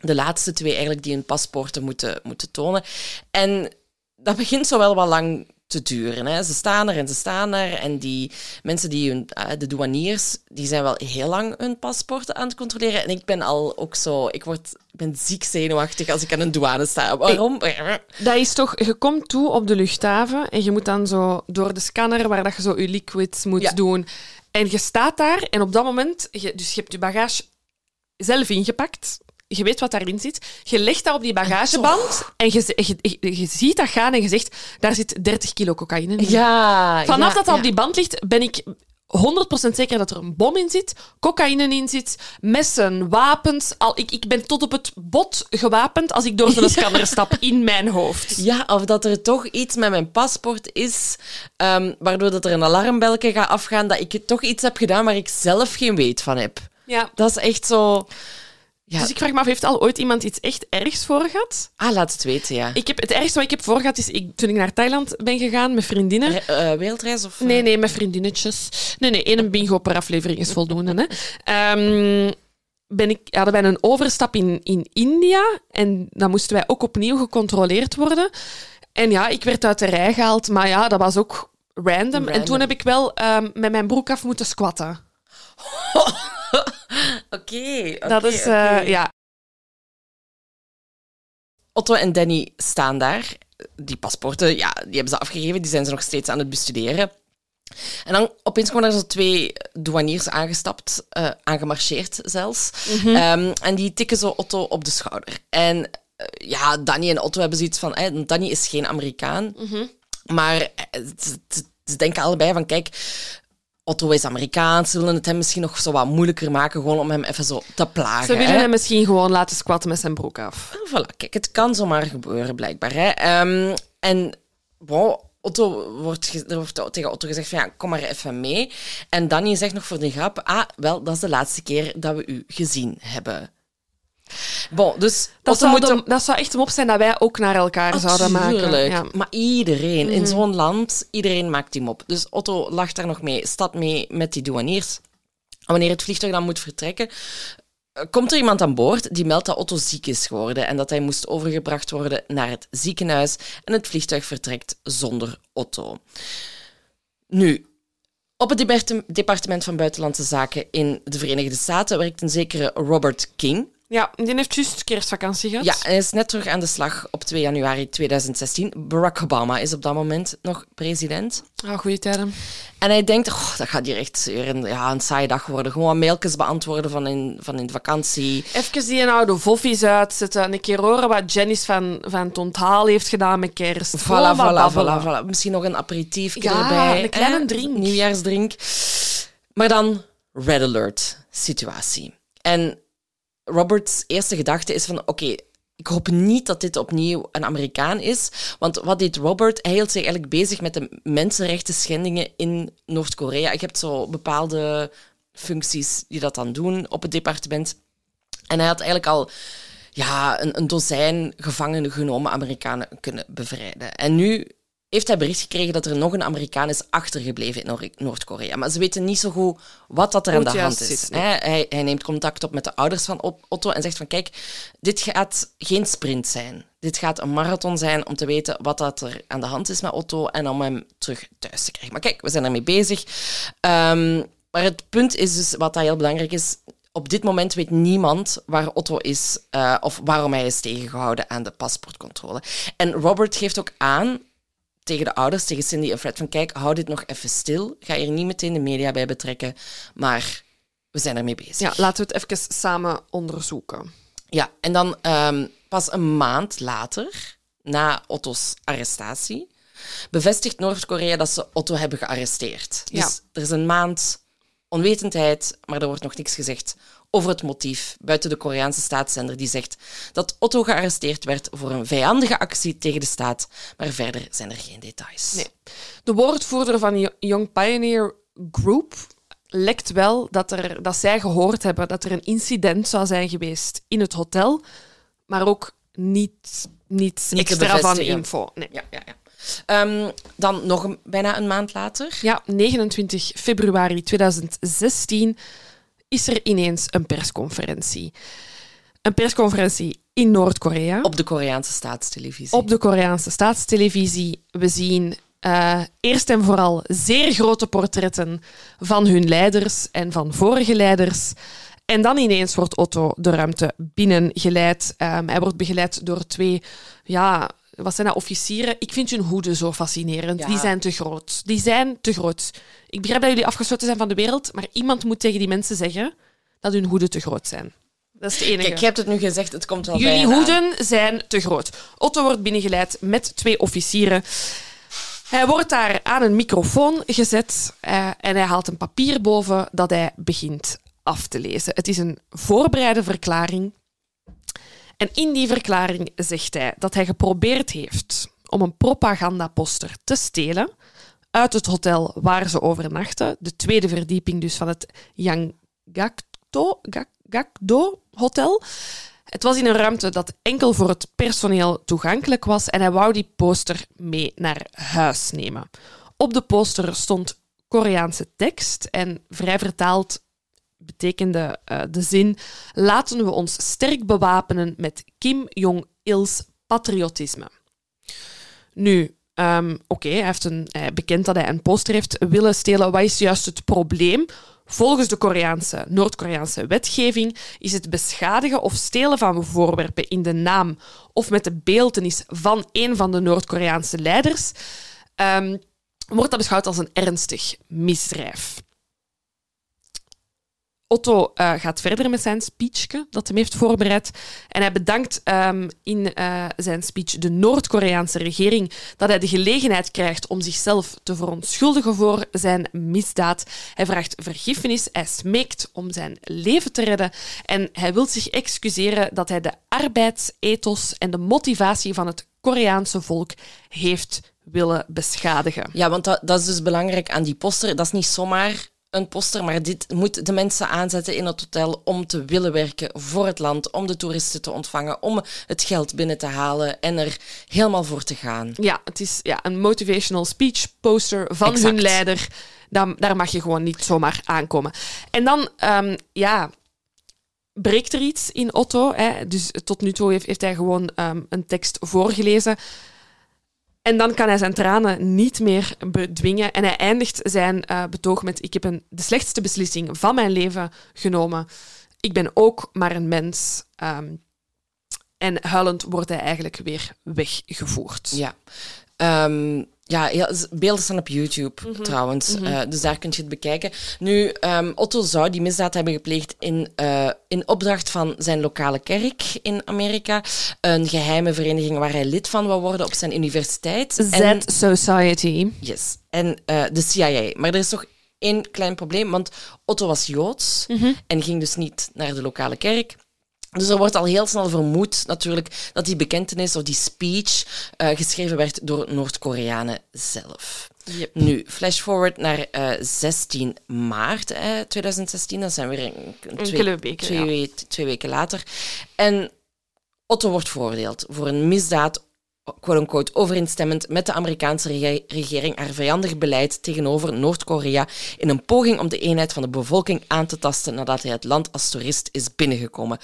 de laatste twee eigenlijk die hun paspoorten moeten, moeten tonen. En dat begint zo wel wat lang te duren. Hè. Ze staan er en ze staan er. En die mensen die hun, eh, de douaniers, die zijn wel heel lang hun paspoorten aan het controleren. En ik ben al ook zo, ik word, ik ben ziek zenuwachtig als ik aan een douane sta. Waarom? Dat is toch, je komt toe op de luchthaven en je moet dan zo door de scanner waar dat je zo je liquids moet Ja. doen. En je staat daar en op dat moment, je, dus je hebt je bagage zelf ingepakt. Je weet wat daarin zit. Je legt dat op die bagageband en je, je, je, je ziet dat gaan en je zegt, daar zit 30 kilo cocaïne in. Ja. Vanaf ja, dat dat ja. op die band ligt, ben ik 100% zeker dat er een bom in zit, cocaïne in zit, messen, wapens. Al, ik, ik ben tot op het bot gewapend als ik door zo'n scanner stap in mijn hoofd. Ja, of dat er toch iets met mijn paspoort is, ehm, waardoor dat er een alarmbelke gaat afgaan, dat ik toch iets heb gedaan waar ik zelf geen weet van heb. Ja. Dat is echt zo... Ja. Dus ik vraag me af, heeft al ooit iemand iets echt ergs voor gehad? Ah, laat het weten, ja. Ik heb, het ergste wat ik heb voor gehad is ik, toen ik naar Thailand ben gegaan met vriendinnen. Re- eh, wereldreis of... Nee, nee, met vriendinnetjes. Nee, nee, één bingo per aflevering is voldoende. Hè. Ehm, ben ik, hadden wij een overstap in, in India en dan moesten wij ook opnieuw gecontroleerd worden. En ja, ik werd uit de rij gehaald, maar ja, dat was ook random. En toen heb ik wel ehm, met mijn broek af moeten squatten. Oké, dat is, eh, ja, Otto en Danny staan daar. Die paspoorten, ja, die hebben ze afgegeven. Die zijn ze nog steeds aan het bestuderen. En dan opeens komen er zo twee douaniers aangestapt, uh, aangemarcheerd zelfs. Ehm, en die tikken zo Otto op de schouder. En eh, ja, Danny en Otto hebben zoiets van... Eh, Danny is geen Amerikaan. Maar eh, ze, ze- ze denken allebei van, kijk... Otto is Amerikaans, ze willen het hem misschien nog zo wat moeilijker maken, gewoon om hem even zo te plagen. Ze willen hè. hem misschien gewoon laten squatten met zijn broek af. Voilà, kijk, het kan zomaar gebeuren, blijkbaar. Hè. Ehm, en Otto wordt, er wordt tegen Otto gezegd van ja, kom maar even mee. En Danny zegt nog voor de grap, ah, wel, dat is de laatste keer dat we u gezien hebben. Bon, dus Dat zou, de- hem- dat zou echt een op zijn dat wij ook naar elkaar zouden maken. Ja. Mhm. Maar iedereen in zo'n land, iedereen maakt die mop. Dus Otto lacht daar nog mee, staat mee met die douaniers. En wanneer het vliegtuig dan moet vertrekken, eh, komt er iemand aan boord die meldt dat Otto ziek is geworden en dat hij moest overgebracht worden naar het ziekenhuis. En het vliegtuig vertrekt zonder Otto. Nu, op het departe- departement van Buitenlandse Zaken in de Verenigde Staten werkt een zekere Robert King. Ja, die heeft juist kerstvakantie gehad. Ja, hij is net terug aan de slag op 2 januari 2016. Barack Obama is op dat moment nog president. Ah, goeie tijden. En hij denkt, oh, dat gaat hier echt weer een, ja, een saaie dag worden. Gewoon mailtjes beantwoorden van in, van in de vakantie. Even die oude voffies uitzetten. Een keer horen wat Janice van, van Tontaal heeft gedaan met kerst. Voilà, voilà, voilà, voilà. Misschien nog een aperitiefje Ja, erbij. een kleine drink. Nieuwjaarsdrink. Maar dan red alert situatie. En Roberts eerste gedachte is van, oké, ik hoop niet dat dit opnieuw een Amerikaan is. Want wat deed Robert? Hij hield zich eigenlijk bezig met de mensenrechten schendingen in Noord-Korea. Je hebt zo bepaalde functies die dat dan doen op het departement. En hij had eigenlijk al ja, een, een dozijn gevangen genomen Amerikanen kunnen bevrijden. En nu heeft hij bericht gekregen dat er nog een Amerikaan is achtergebleven in Noor- Noord-Korea. Maar ze weten niet zo goed wat dat er aan de hand is. hè. Hij, hij neemt contact op met de ouders van Ot- Otto en zegt van kijk, dit gaat geen sprint zijn. Dit gaat een marathon zijn om te weten wat dat er aan de hand is met Otto en om hem terug thuis te krijgen. Maar kijk, we zijn ermee bezig. Ehm, maar het punt is dus, wat heel belangrijk is, op dit moment weet niemand waar Otto is eh, of waarom hij is tegengehouden aan de paspoortcontrole. En Robert geeft ook aan tegen de ouders, tegen Cindy en Fred, van kijk, hou dit nog even stil. Ga hier niet meteen de media bij betrekken, maar we zijn ermee bezig. Ja, laten we het even samen onderzoeken. Ja, en dan ehm, pas een maand later, na Otto's arrestatie, bevestigt Noord-Korea dat ze Otto hebben gearresteerd. Ja. Dus er is een maand onwetendheid, maar er wordt nog niks gezegd over het motief buiten de Koreaanse staatszender die zegt dat Otto gearresteerd werd voor een vijandige actie tegen de staat, maar verder zijn er geen details. Nee. De woordvoerder van Yo- Young Pioneer Group lekt wel dat, er, dat zij gehoord hebben dat er een incident zou zijn geweest in het hotel, maar ook niet, niet, extra van info. Nee. Ja, ja, ja. Ehm, dan nog een, bijna een maand later. Ja, 29 februari 2016 is er ineens een persconferentie. Een persconferentie in Noord-Korea. Op de Koreaanse staatstelevisie. op de Koreaanse staatstelevisie. We zien eh, eerst en vooral zeer grote portretten van hun leiders en van vorige leiders. En dan ineens wordt Otto de ruimte binnengeleid. Ehm, hij wordt begeleid door twee, ja, wat zijn dat, officieren? Ik vind hun hoeden zo fascinerend. Ja. Die zijn te groot. Die zijn te groot. Ik begrijp dat jullie afgesloten zijn van de wereld, maar iemand moet tegen die mensen zeggen dat hun hoeden te groot zijn. Dat is het enige. Kijk, je hebt het nu gezegd, het komt wel Jullie aan. hoeden zijn te groot. Otto wordt binnengeleid met twee officieren. Hij wordt daar aan een microfoon gezet eh, en hij haalt een papier boven dat hij begint af te lezen. Het is een voorbereide verklaring. En in die verklaring zegt hij dat hij geprobeerd heeft om een propagandaposter te stelen uit het hotel waar ze overnachten. De tweede verdieping dus van het Yanggakdo Gak- Gakdo Hotel. Het was in een ruimte dat enkel voor het personeel toegankelijk was en hij wou die poster mee naar huis nemen. Op de poster stond Koreaanse tekst en vrij vertaald betekende eh, de zin: Laten we ons sterk bewapenen met Kim Jong-il's patriotisme. Nu, ehm, oké, hij heeft een, bekend dat hij een poster heeft willen stelen. Wat is juist het probleem? Volgens de Koreaanse, Noord-Koreaanse wetgeving is het beschadigen of stelen van voorwerpen in de naam of met de beeltenis van een van de Noord-Koreaanse leiders, ehm, wordt dat beschouwd als een ernstig misdrijf. Otto uh, gaat verder met zijn speech dat hij heeft voorbereid. En hij bedankt um, in uh, zijn speech de Noord-Koreaanse regering dat hij de gelegenheid krijgt om zichzelf te verontschuldigen voor zijn misdaad. Hij vraagt vergiffenis, hij smeekt om zijn leven te redden en hij wil zich excuseren dat hij de arbeidsethos en de motivatie van het Koreaanse volk heeft willen beschadigen. Ja, want dat, dat is dus belangrijk aan die poster. Dat is niet zomaar een poster, maar dit moet de mensen aanzetten in het hotel om te willen werken voor het land, om de toeristen te ontvangen, om het geld binnen te halen en er helemaal voor te gaan. Ja, het is ja, een motivational speech poster van hun leider. Dan, daar mag je gewoon niet zomaar aankomen. En dan, um, ja, breekt er iets in Otto. Hè? Dus tot nu toe heeft, heeft hij gewoon um, een tekst voorgelezen. En dan kan hij zijn tranen niet meer bedwingen. En hij eindigt zijn uh, betoog met: Ik heb een, de slechtste beslissing van mijn leven genomen. Ik ben ook maar een mens. Um, en huilend wordt hij eigenlijk weer weggevoerd. Ja. Um, ja, beelden staan op YouTube mhm. trouwens, mm dus daar kun je het bekijken. Nu, um, Otto zou die misdaad hebben gepleegd in, uh, in opdracht van zijn lokale kerk in Amerika. Een geheime vereniging waar hij lid van wou worden op zijn universiteit. Z-Society. Yes, en uh, de CIA. Maar er is toch één klein probleem, want Otto was Joods mm -hmm. en ging dus niet naar de lokale kerk. Dus er wordt al heel snel vermoed natuurlijk dat die bekentenis of die speech uh, geschreven werd door Noord-Koreanen zelf. Yep. Nu, flash forward naar uh, 16 maart eh, 2016. Dat zijn weer een, een twee, weken, twee, ja. twee weken later. En Otto wordt veroordeeld voor een misdaad quote-unquote, overeenstemmend met de Amerikaanse regering haar vijandig beleid tegenover Noord-Korea in een poging om de eenheid van de bevolking aan te tasten nadat hij het land als toerist is binnengekomen.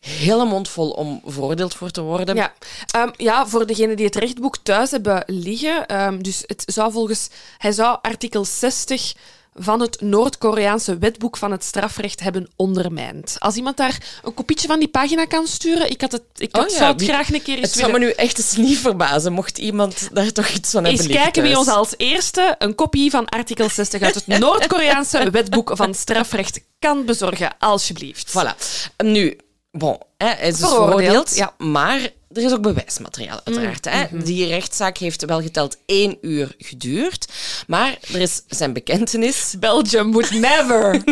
Hele mond vol om veroordeeld voor te worden. Ja, um, ja voor degenen die het rechtboek thuis hebben liggen, um, dus het zou volgens... Hij zou artikel 60 van het Noord-Koreaanse wetboek van het strafrecht hebben ondermijnd. Als iemand daar een kopietje van die pagina kan sturen, ik, had het, ik oh, ja, zou het wie, graag een keer eens Het zou me nu echt eens niet verbazen, mocht iemand daar toch iets van hebben Eens kijken wie ons als eerste een kopie van artikel 60 uit het Noord-Koreaanse wetboek van strafrecht kan bezorgen, alsjeblieft. Voilà. Nu, bon, hè, hij is dus veroordeeld, ja, maar er is ook bewijsmateriaal, uiteraard. Hè. Mhm. Die rechtszaak heeft wel geteld één uur geduurd. Maar er is zijn bekentenis. Belgium would never.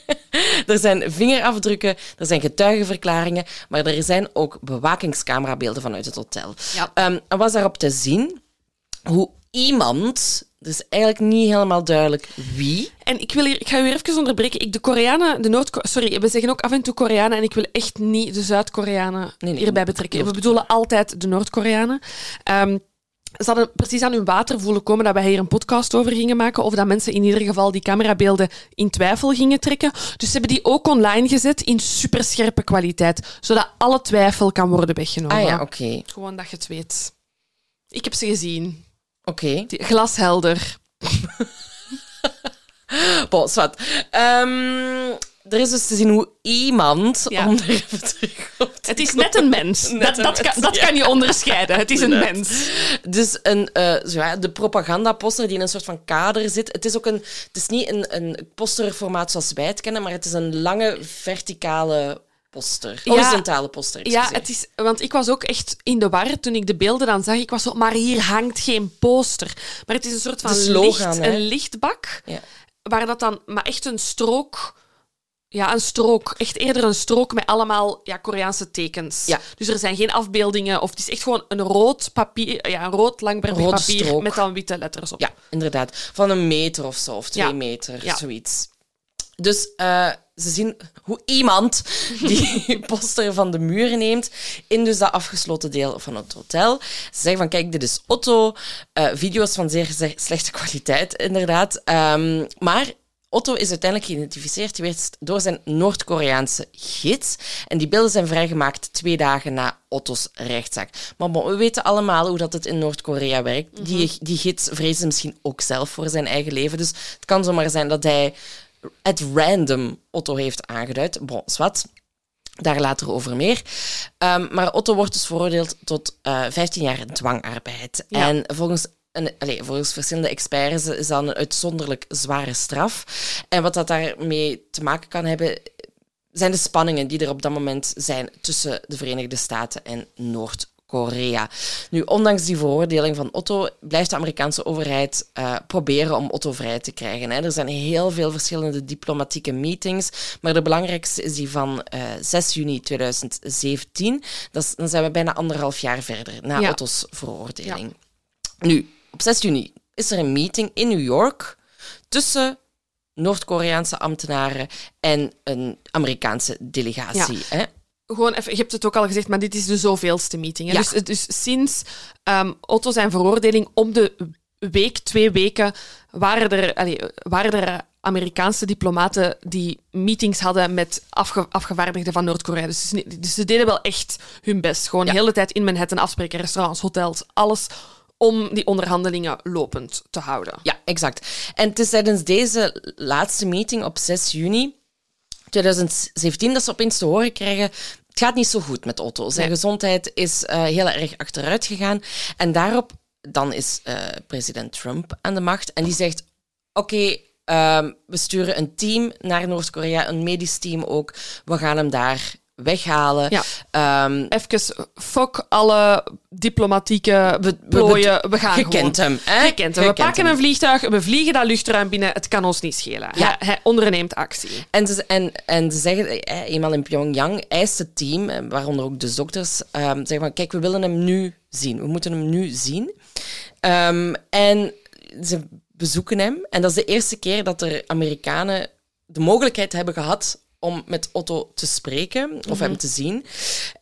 er zijn vingerafdrukken, er zijn getuigenverklaringen, maar er zijn ook bewakingscamerabeelden vanuit het hotel. Ja. Um, er was daarop te zien hoe iemand het is eigenlijk niet helemaal duidelijk wie. En ik, wil hier, ik ga u even onderbreken. Ik, de Koreanen, de Noord sorry, we zeggen ook af en toe Koreanen en ik wil echt niet de Zuid-Koreanen nee, nee, hierbij betrekken. We bedoelen altijd de Noord-Koreanen. Um, ze hadden precies aan hun water voelen komen dat wij hier een podcast over gingen maken. Of dat mensen in ieder geval die camerabeelden in twijfel gingen trekken. Dus ze hebben die ook online gezet in superscherpe kwaliteit. Zodat alle twijfel kan worden weggenomen. Ah ja, oké. Okay. Gewoon dat je het weet. Ik heb ze gezien. Oké. Okay. Glashelder. bon, zwart. Um, er is dus te zien hoe iemand ja. om er even terug op te Het is net een mens. Net dat, een dat, mens, kan, dat ja. kan je onderscheiden. Het is een mens. Dus een, uh, zo ja, de propagandaposter die in een soort van kader zit. Het is ook een... Het is niet een, een posterformaat zoals wij het kennen, maar het is een lange verticale poster. Horizontale poster. Ja, het is, want ik was ook echt in de war toen ik de beelden dan zag. Ik was zo, maar hier hangt geen poster. Maar het is een soort van slogan, licht, een lichtbak. Ja. Waar dat dan, maar echt een strook. Ja, een strook. Echt eerder een strook met allemaal ja, Koreaanse tekens. Ja. Dus er zijn geen afbeeldingen. Of het is echt gewoon een rood papier, ja, een rood langwerpig papier strook. met dan witte letters op. Ja, inderdaad. Van een meter of zo, of twee ja. meter, zoiets. Dus uh, ze zien hoe iemand die poster van de muur neemt in dus dat afgesloten deel van het hotel. Ze zeggen van, kijk, dit is Otto. Uh, video's van zeer slechte kwaliteit, inderdaad. Um, maar Otto is uiteindelijk geïdentificeerd geweest door zijn Noord-Koreaanse gids. En die beelden zijn vrijgemaakt twee dagen na Otto's rechtszaak. Maar bon, we weten allemaal hoe dat het in Noord-Korea werkt. die, die gids vreesde misschien ook zelf voor zijn eigen leven. Dus het kan zomaar zijn dat hij at random Otto heeft aangeduid. Bon, zwart. Daar later over meer. Um, maar Otto wordt dus veroordeeld tot uh, 15 jaar dwangarbeid. Ja. En volgens een, allez, volgens verschillende experts is dat een uitzonderlijk zware straf. En wat dat daarmee te maken kan hebben, zijn de spanningen die er op dat moment zijn tussen de Verenigde Staten en Noord-Korea. Nu, ondanks die veroordeling van Otto, blijft de Amerikaanse overheid uh, proberen om Otto vrij te krijgen. Hè. Er zijn heel veel verschillende diplomatieke meetings, maar de belangrijkste is die van uh, 6 juni 2017. Dat is, dan zijn we bijna anderhalf jaar verder na Ja. Otto's veroordeling. Nu, op 6 juni is er een meeting in New York tussen Noord-Koreaanse ambtenaren en een Amerikaanse delegatie. Hè? Gewoon even, je hebt het ook al gezegd, maar dit is de zoveelste meeting. Hè? Ja. Dus, het- dus sinds ehm, Otto zijn veroordeling om de week, twee weken, waren er, allee, waren er Amerikaanse diplomaten die meetings hadden met afge- afgevaardigden van Noord-Korea. Dus, dus ze deden wel echt hun best. Gewoon Ja. de hele tijd in Manhattan afspreken, restaurants, hotels, alles om die onderhandelingen lopend te houden. Ja, exact. En het is tijdens deze laatste meeting op 6 juni 2017 dat ze opeens te horen krijgen. Het gaat niet zo goed met Otto. Zijn Nee. gezondheid is eh, heel erg achteruit gegaan. En daarop dan is eh, president Trump aan de macht. En die zegt: Oké, ehm, we sturen een team naar Noord-Korea, een medisch team ook. We gaan hem daar weghalen. Ja. Ehm, Even, fuck alle diplomatieke we- plooien. We, gaan je kent hem, hè? Je kent hem. We Je pakken hem. een vliegtuig, we vliegen dat luchtruim binnen. Het kan ons niet schelen. Ja. Hij, hij onderneemt actie. En ze, en, en ze zeggen, eh, eenmaal in Pyongyang, eist het team, eh, waaronder ook de dokters, ehm, zeggen van, kijk, we willen hem nu zien. We moeten hem nu zien. Ehm, en ze bezoeken hem. En dat is de eerste keer dat er Amerikanen de mogelijkheid hebben gehad om met Otto te spreken of hem te zien.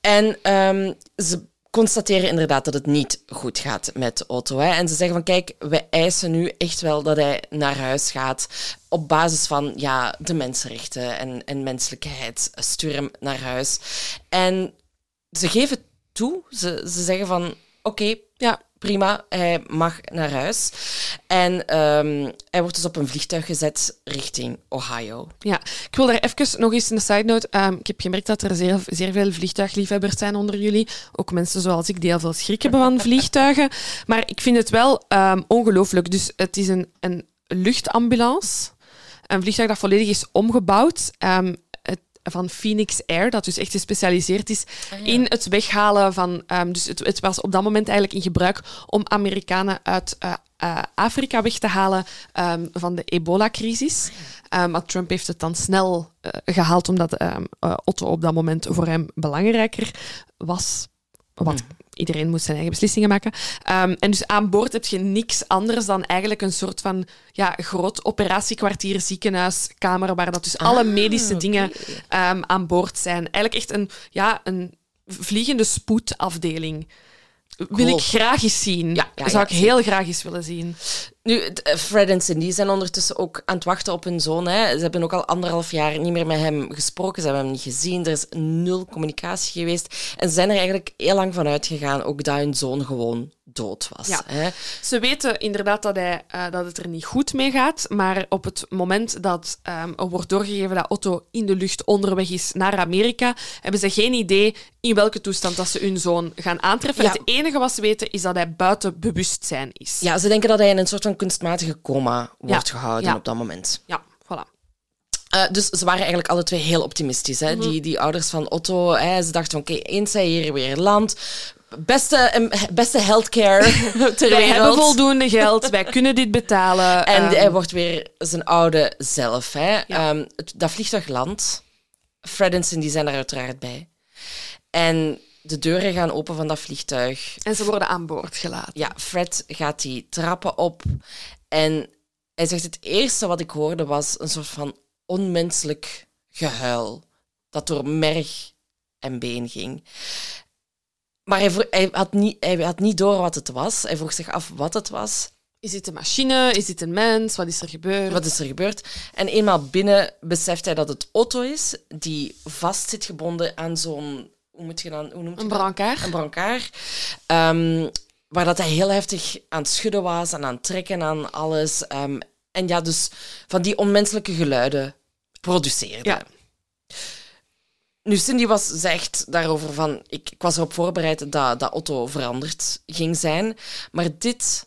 En ehm, ze constateren inderdaad dat het niet goed gaat met Otto. Hè. En ze zeggen van, kijk, we eisen nu echt wel dat hij naar huis gaat op basis van ja, de mensenrechten en, en menselijkheid. Stuur hem naar huis. En ze geven toe. Ze, ze zeggen van, oké, ja, prima, hij mag naar huis. En ehm, hij wordt dus op een vliegtuig gezet richting Ohio. Ja, ik wil daar even nog eens een side note. Ehm, ik heb gemerkt dat er zeer, zeer veel vliegtuigliefhebbers zijn onder jullie. Ook mensen zoals ik die heel veel schrik hebben van vliegtuigen. Maar ik vind het wel ehm, ongelooflijk. Dus het is een, een luchtambulance. Een vliegtuig dat volledig is omgebouwd. Van Phoenix Air, dat dus echt gespecialiseerd is in het weghalen van... ehm, dus het, het was op dat moment eigenlijk in gebruik om Amerikanen uit eh, eh, Afrika weg te halen ehm, van de ebola-crisis. Ehm, maar Trump heeft het dan snel eh, gehaald, omdat Otto op dat moment voor hem belangrijker was. Want iedereen moet zijn eigen beslissingen maken. Ehm, en dus aan boord heb je niks anders dan eigenlijk een soort van ja, groot operatiekwartier, ziekenhuis, kamer, waar dat dus alle medische dingen ehm, aan boord zijn. Eigenlijk echt een, ja, een vliegende spoedafdeling. Wil ik graag eens zien. Ja, ja, Zou ja, ik heel graag eens willen zien. Nu, eh, Fred en Cindy zijn ondertussen ook aan het wachten op hun zoon. Hè. Ze hebben ook al anderhalf jaar niet meer met hem gesproken. Ze hebben hem niet gezien. Er is nul communicatie geweest. En ze zijn er eigenlijk heel lang van uitgegaan ook dat hun zoon gewoon dood was. Ja. Hè. Ze weten inderdaad dat, hij, eh, dat het er niet goed mee gaat, maar op het moment dat ehm, er wordt doorgegeven dat Otto in de lucht onderweg is naar Amerika, hebben ze geen idee in welke toestand dat ze hun zoon gaan aantreffen. Ja. Het enige wat ze weten is dat hij buiten bewustzijn is. Ja, ze denken dat hij in een soort van kunstmatige coma wordt Ja, gehouden op dat moment. Ja, voilà. Eh, dus ze waren eigenlijk alle twee heel optimistisch. Hè? die, die ouders van Otto, hè, ze dachten van oké, eens hij hier weer landt, beste, beste healthcare ter Wij wereld. hebben voldoende geld, wij kunnen dit betalen. En ehm, hij wordt weer zijn oude zelf. Hè? Ja. Ehm, het- dat vliegtuig landt. Fred en Cindy zijn er uiteraard bij. En de deuren gaan open van dat vliegtuig. en ze worden aan boord gelaten. Ja, Fred gaat die trappen op. En hij zegt: Het eerste wat ik hoorde was een soort van onmenselijk gehuil. Dat door merg en been ging. Maar hij, hij, had niet, hij had niet door wat het was. Hij vroeg zich af wat het was. Is dit een machine? Is dit een mens? Wat is er gebeurd? Wat is er gebeurd? En eenmaal binnen beseft hij dat het Otto is, die vast zit gebonden aan zo'n... Hoe moet je dan... Hoe noemt Een brancard? Een brancard. Ehm, waar dat hij heel heftig aan het schudden was en aan het trekken aan alles. Ehm, en ja, dus van die onmenselijke geluiden produceerde. Ja. Nu, Cindy was, zegt daarover van... Ik, ik was erop voorbereid dat, dat Otto veranderd ging zijn. Maar dit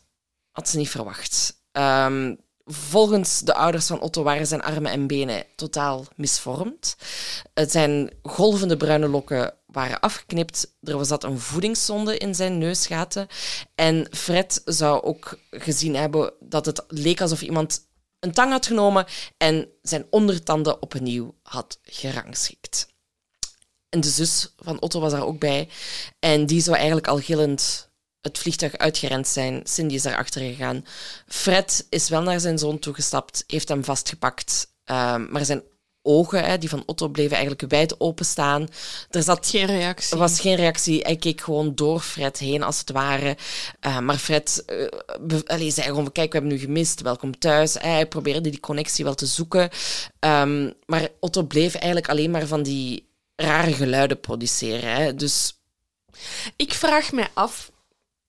had ze niet verwacht. Ehm, volgens de ouders van Otto waren zijn armen en benen totaal misvormd. Zijn golvende bruine lokken waren afgeknipt. Er zat een voedingszonde in zijn neusgaten. En Fred zou ook gezien hebben dat het leek alsof iemand een tang had genomen en zijn ondertanden opnieuw had gerangschikt. En de zus van Otto was daar ook bij. En die zou eigenlijk al gillend het vliegtuig uitgerend zijn. Cindy is daarachter gegaan. Fred is wel naar zijn zoon toegestapt, heeft hem vastgepakt. Ehm, maar zijn ogen, hè, die van Otto, bleven eigenlijk wijd openstaan. Er zat Geen reactie. er was geen reactie. Hij keek gewoon door Fred heen, als het ware. Eh, maar Fred allee, zei gewoon, kijk, we hebben nu gemist, welkom thuis. Hij probeerde die connectie wel te zoeken. Ehm, maar Otto bleef eigenlijk alleen maar van die rare geluiden produceren. Hè. Dus Ik vraag mij af.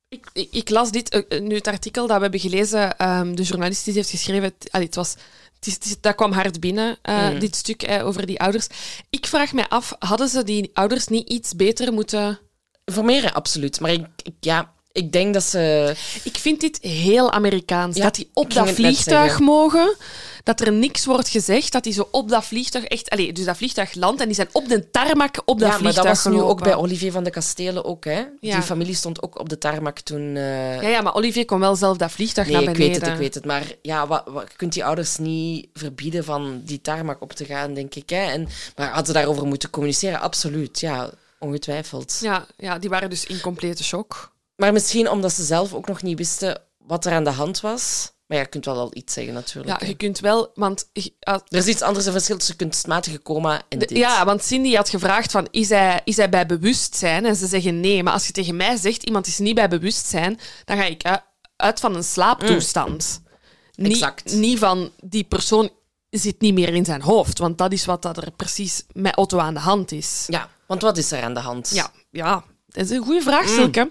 Ik, ik, ik las dit, eh, eh, nu het artikel dat we hebben gelezen, ehm, de journalist die heeft geschreven, het, allee, het was, het is, het is- dat kwam hard binnen, eh, Mm. dit stuk eh, over die ouders. Ik vraag mij af, hadden ze die ouders niet iets beter moeten... voor meer, absoluut. Maar ik, ik- ja, ik denk dat ze... Ik vind dit heel Amerikaans. Ja, dat die op dat vliegtuig mogen, dat er niks wordt gezegd, dat die zo op dat vliegtuig echt... Allee, dus dat vliegtuig landt en die zijn op de tarmac op dat ja, maar vliegtuig dat was nu ook bij Olivier van de Kastelen ook, hè. Ja. Die familie stond ook op de tarmac toen... eh, Ja, ja, maar Olivier kon wel zelf dat vliegtuig Nee, naar ik beneden. weet het, ik weet het. Maar ja, wat, wat, je kunt die ouders niet verbieden van die tarmac op te gaan, denk ik. Hè? En, maar hadden ze daarover moeten communiceren? Absoluut, ja, ongetwijfeld. Ja, ja, die waren dus in complete shock. Maar misschien omdat ze zelf ook nog niet wisten wat er aan de hand was. Maar ja, je kunt wel al iets zeggen, natuurlijk. Ja, je kunt wel, want Er is iets anders een verschil tussen kunstmatige coma en dit. ja, want Cindy had gevraagd van, is hij, is hij bij bewustzijn? En ze zeggen nee. Maar als je tegen mij zegt, iemand is niet bij bewustzijn, dan ga ik uit, van een slaaptoestand. Niet, Mm. Exact. niet van, die persoon zit niet meer in zijn hoofd. Want dat is wat dat er precies met Otto aan de hand is. Ja, want wat is er aan de hand? Ja, ja, dat is een goede vraag, Silke.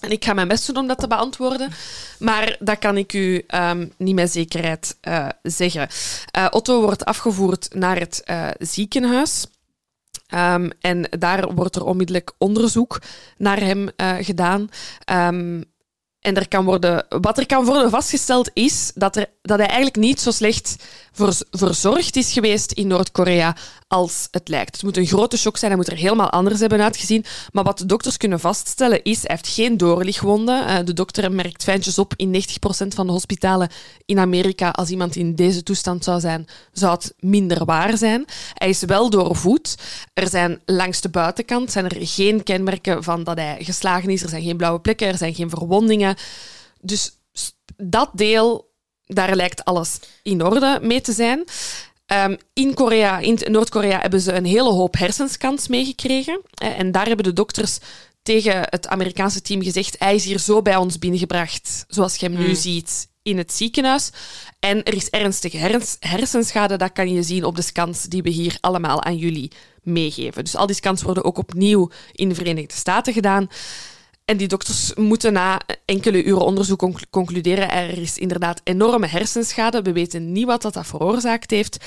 En ik ga mijn best doen om dat te beantwoorden. Maar dat kan ik u ehm, niet met zekerheid eh, zeggen. Eh, Otto wordt afgevoerd naar het eh, ziekenhuis. Ehm, en daar wordt er onmiddellijk onderzoek naar hem gedaan. Ehm, en er kan worden, wat er kan worden vastgesteld is dat, er, dat hij eigenlijk niet zo slecht verzorgd is geweest in Noord-Korea als het lijkt. Het moet een grote shock zijn, hij moet er helemaal anders hebben uitgezien. Maar wat de dokters kunnen vaststellen is, hij heeft geen doorlichtwonden. Eh, de dokter merkt fijntjes op in 90% van de hospitalen in Amerika. Als iemand in deze toestand zou zijn, zou het minder waar zijn. Hij is wel doorvoed. Er zijn langs de buitenkant zijn er geen kenmerken van dat hij geslagen is. Er zijn geen blauwe plekken, er zijn geen verwondingen. Dus dat deel, daar lijkt alles in orde mee te zijn. Ehm, in Korea, in Noord-Korea, hebben ze een hele hoop hersenskans meegekregen. En daar hebben de dokters tegen het Amerikaanse team gezegd: hij is hier zo bij ons binnengebracht, zoals je hem nu ziet in het ziekenhuis. En er is ernstige hers- hersenschade, dat kan je zien op de scans die we hier allemaal aan jullie meegeven. Dus al die scans worden ook opnieuw in de Verenigde Staten gedaan. En die dokters moeten na enkele uren onderzoek conc- concluderen er is inderdaad enorme hersenschade. We weten niet wat dat, dat veroorzaakt heeft.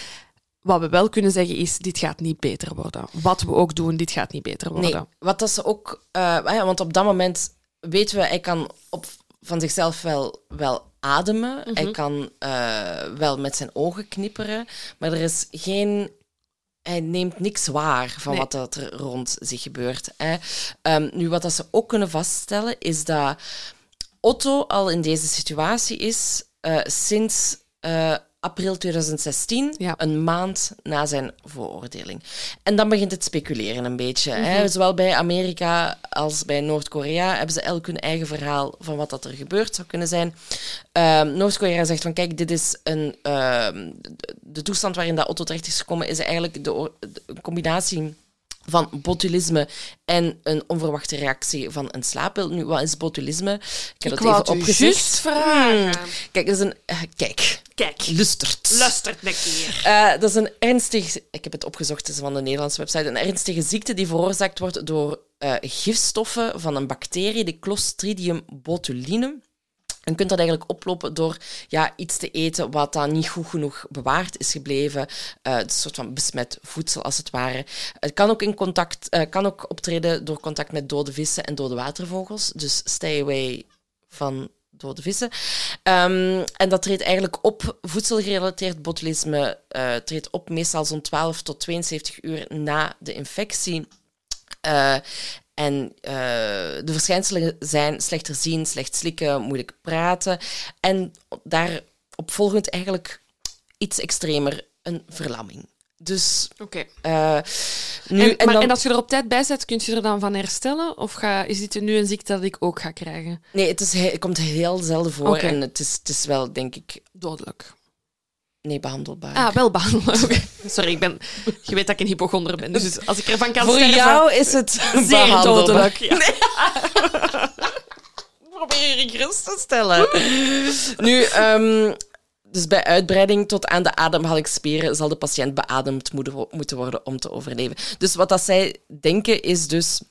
Wat we wel kunnen zeggen is, dit gaat niet beter worden. Wat we ook doen, dit gaat niet beter worden. Nee, wat dat ze ook... eh, ja, want op dat moment weten we, hij kan op, van zichzelf wel, wel ademen. Mhm. Hij kan eh, wel met zijn ogen knipperen. Maar er is geen... Hij neemt niks waar van Nee. wat dat er rond zich gebeurt. Hè. Ehm, nu, wat dat ze ook kunnen vaststellen, is dat Otto al in deze situatie is eh, sinds eh, april 2016, Ja. een maand na zijn veroordeling. En dan begint het speculeren een beetje. Mhm. hè. Zowel bij Amerika als bij Noord-Korea hebben ze elk hun eigen verhaal van wat dat er gebeurd zou kunnen zijn. Ehm, Noord-Korea zegt van kijk, dit is een, ehm, de- toestand waarin dat Otto terecht is gekomen, is eigenlijk de, combinatie van botulisme en een onverwachte reactie van een slaappil. Nu, wat is botulisme? Ik heb Ik dat even opgezocht. vragen. Hmm. Kijk, dat is een... eh, kijk, Kijk, lustert. luistert een keer. Eh, dat is een ernstig... Ik heb het opgezocht, het is van de Nederlandse website. Een ernstige ziekte die veroorzaakt wordt door eh, gifstoffen van een bacterie, de Clostridium botulinum. En kunt dat eigenlijk oplopen door ja, iets te eten wat dan niet goed genoeg bewaard is gebleven. Eh, een soort van besmet voedsel, als het ware. Het kan ook, in contact, eh, kan ook optreden door contact met dode vissen en dode watervogels. Dus stay away van dode vissen. Ehm, en dat treedt eigenlijk op, voedselgerelateerd botulisme eh, treedt op meestal zo'n 12 tot 72 uur na de infectie. En eh, de verschijnselen zijn slechter zien, slecht slikken, moeilijk praten. En daarop volgend eigenlijk iets extremer, een verlamming. Dus Oké. eh, nu... En, en maar, dan, en als je er op tijd bij zet, kun je er dan van herstellen? Of ga, is dit nu een ziekte dat ik ook ga krijgen? nee, het, is, he- het komt heel zelden voor. En het is, het is wel, denk ik, Dodelijk. Nee, behandelbaar. Ah, wel behandelen. Oké. Sorry, ik ben, je weet dat ik een hypochonder ben. Dus als ik ervan kan Voor sterven... jou is het Zeer behandelbaar. dodelijk. Ja. Probeer je gerust te stellen. nu, ehm, dus bij uitbreiding tot aan de ademhalingsspieren zal de patiënt beademd moeten worden om te overleven. Dus wat dat zij denken is dus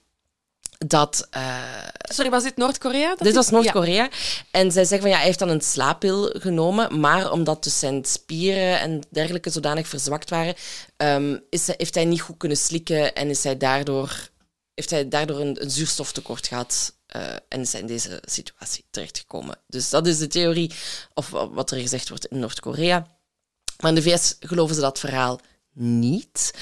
dat... eh, Sorry, was dit Noord-Korea? dit was Ja. Noord-Korea. En zij zeggen van ja, hij heeft dan een slaappil genomen, maar omdat dus zijn spieren en dergelijke zodanig verzwakt waren, ehm, is heeft hij niet goed kunnen slikken en is hij daardoor, heeft hij daardoor een, een zuurstoftekort gehad eh, en is hij in deze situatie terechtgekomen. Dus dat is de theorie, of wa- wat er gezegd wordt in Noord-Korea. Maar in de VS geloven ze dat verhaal niet.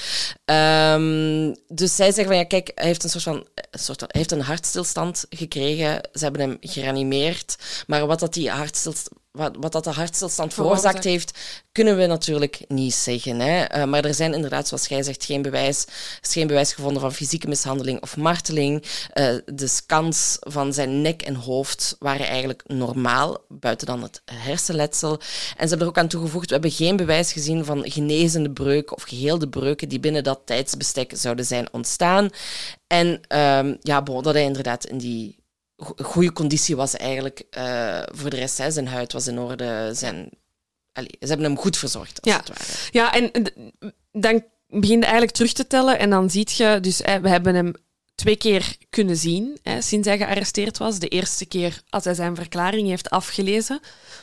Ehm, dus zij zeggen van ja, kijk, hij heeft een soort van, soort hij heeft een hartstilstand gekregen. Ze hebben hem gereanimeerd. Maar wat dat die hartstilstand, wat, wat dat de hartstilstand veroorzaakt heeft, kunnen we natuurlijk niet zeggen. Hè? Eh, maar er zijn inderdaad, zoals jij zegt, geen bewijs, is geen bewijs gevonden van fysieke mishandeling of marteling. Eh, de scans van zijn nek en hoofd waren eigenlijk normaal, buiten dan het hersenletsel. En ze hebben er ook aan toegevoegd, we hebben geen bewijs gezien van genezende breuken of geheelde breuken die binnen dat tijdsbestek zouden zijn ontstaan. En ehm, ja, bon, dat hij inderdaad in die goede conditie was eigenlijk. eh, voor de rest, hè, zijn huid was in orde. Zijn, allee, ze hebben hem goed verzorgd, als Ja. het ware. Ja, en dan begin je eigenlijk terug te tellen en dan zie je, dus hè, we hebben hem twee keer kunnen zien hè, sinds hij gearresteerd was. De eerste keer als hij zijn verklaring heeft afgelezen.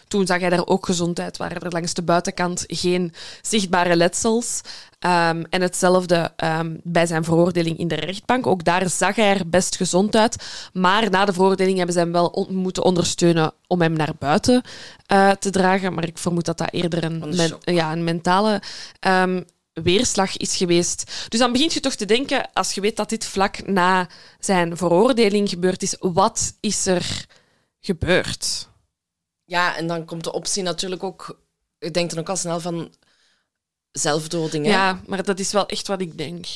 Toen zag hij er ook gezond uit, waren er langs de buitenkant geen zichtbare letsels. Ehm, en hetzelfde ehm, bij zijn veroordeling in de rechtbank. Ook daar zag hij er best gezond uit. Maar na de veroordeling hebben ze hem wel on- moeten ondersteunen om hem naar buiten eh, te dragen. Maar ik vermoed dat dat eerder een, men- ja, een mentale ehm, weerslag is geweest. Dus dan begint je toch te denken, als je weet dat dit vlak na zijn veroordeling gebeurd is, wat is er gebeurd? Ja, en dan komt de optie natuurlijk ook... Ik denk dan ook al snel van zelfdoding. hè? Ja, maar dat is wel echt wat ik denk.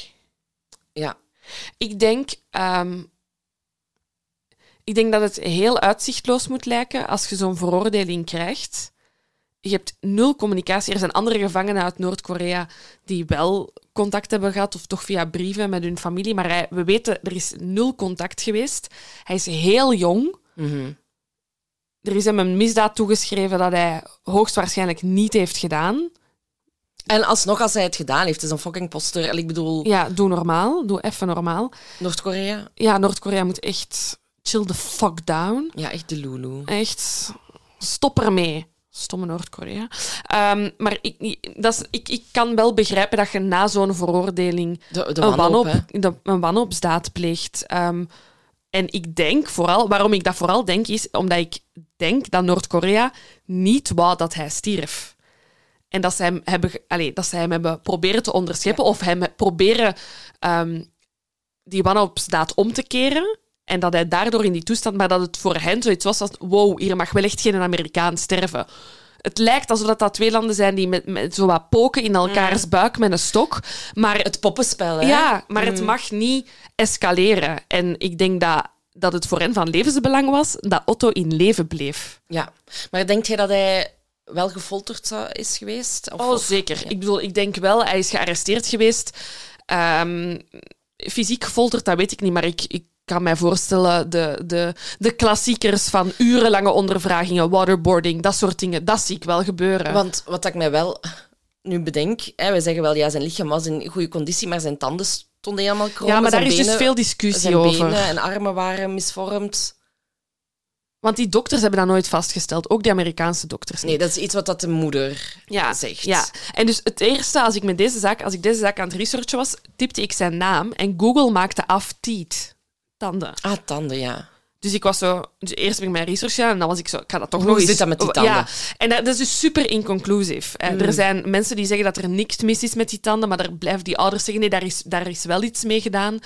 ja. Ik denk, ehm, ik denk dat het heel uitzichtloos moet lijken als je zo'n veroordeling krijgt. Je hebt nul communicatie. Er zijn andere gevangenen uit Noord-Korea die wel contact hebben gehad, of toch via brieven met hun familie. Maar hij- we weten, er is nul contact geweest. Hij is heel jong. Mhm. Er is hem een misdaad toegeschreven dat hij hoogstwaarschijnlijk niet heeft gedaan. En alsnog, als hij het gedaan heeft, is een fucking poster. En Ik bedoel, Ja, doe normaal. Doe even normaal. Noord-Korea, Ja, Noord-Korea moet echt chill the fuck down. ja, echt de Lulu. Echt, stop ermee. Stomme Noord-Korea. Ehm, maar ik, dat is, ik, ik kan wel begrijpen dat je na zo'n veroordeling De, de een, wanhoop, de- een wanhoopsdaad pleegt. Ehm, en ik denk vooral, waarom ik dat vooral denk, is omdat ik denk dat Noord-Korea niet wou dat hij stierf. En dat zij hem hebben, allee, dat zij hem hebben proberen te onderscheppen of hem proberen ehm, die wanhoopsdaad om te keren. En dat hij daardoor in die toestand, maar dat het voor hen zoiets was als: wow, hier mag wel echt geen Amerikaan sterven. Het lijkt alsof dat, dat twee landen zijn die met, met zo wat poken in elkaars buik met een stok. Maar Het poppenspel, hè. ja, maar het mag niet escaleren. En ik denk dat, dat het voor hen van levensbelang was dat Otto in leven bleef. Ja. Maar denk jij dat hij wel gefolterd zou- is geweest? Of, Oh, zeker. Ik bedoel, ik denk wel, hij is gearresteerd geweest. Ehm, fysiek gefolterd, dat weet ik niet, maar ik, ik kan mij voorstellen, de, de, de klassiekers van urenlange ondervragingen, waterboarding, dat soort dingen, dat zie ik wel gebeuren. Want wat ik mij wel nu bedenk, hè, we zeggen wel, ja, zijn lichaam was in goede conditie, maar zijn tanden stonden helemaal krom. ja, maar daar zijn is dus veel discussie Zijn over. benen en armen waren misvormd. Want die dokters hebben dat nooit vastgesteld, ook die Amerikaanse dokters. niet. Nee, dat is iets wat dat de moeder ja, zegt. Ja, en dus het eerste, als ik, met deze zaak, als ik deze zaak aan het researchen was, tipte ik zijn naam en Google maakte af teeth, tanden. Ah, tanden, ja. Dus ik was zo... Dus eerst heb ik mijn research gedaan en dan was ik zo... Ik ga dat toch Hoe nog eens... zit dat met die tanden? Ja, en dat, dat is dus super inconclusief. Eh, Er zijn mensen die zeggen dat er niks mis is met die tanden, maar daar blijven die ouders zeggen, nee, daar is, daar is wel iets mee gedaan.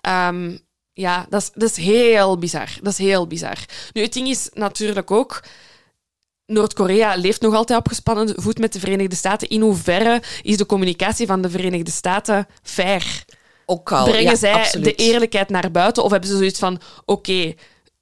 Ehm, ja, dat is, dat is heel bizar. Dat is heel bizar. Nu, het ding is natuurlijk ook... Noord-Korea leeft nog altijd op gespannen voet met de Verenigde Staten. In hoeverre is de communicatie van de Verenigde Staten fair? Ook al. Brengen ja, zij absoluut. de eerlijkheid naar buiten? Of hebben ze zoiets van: oké,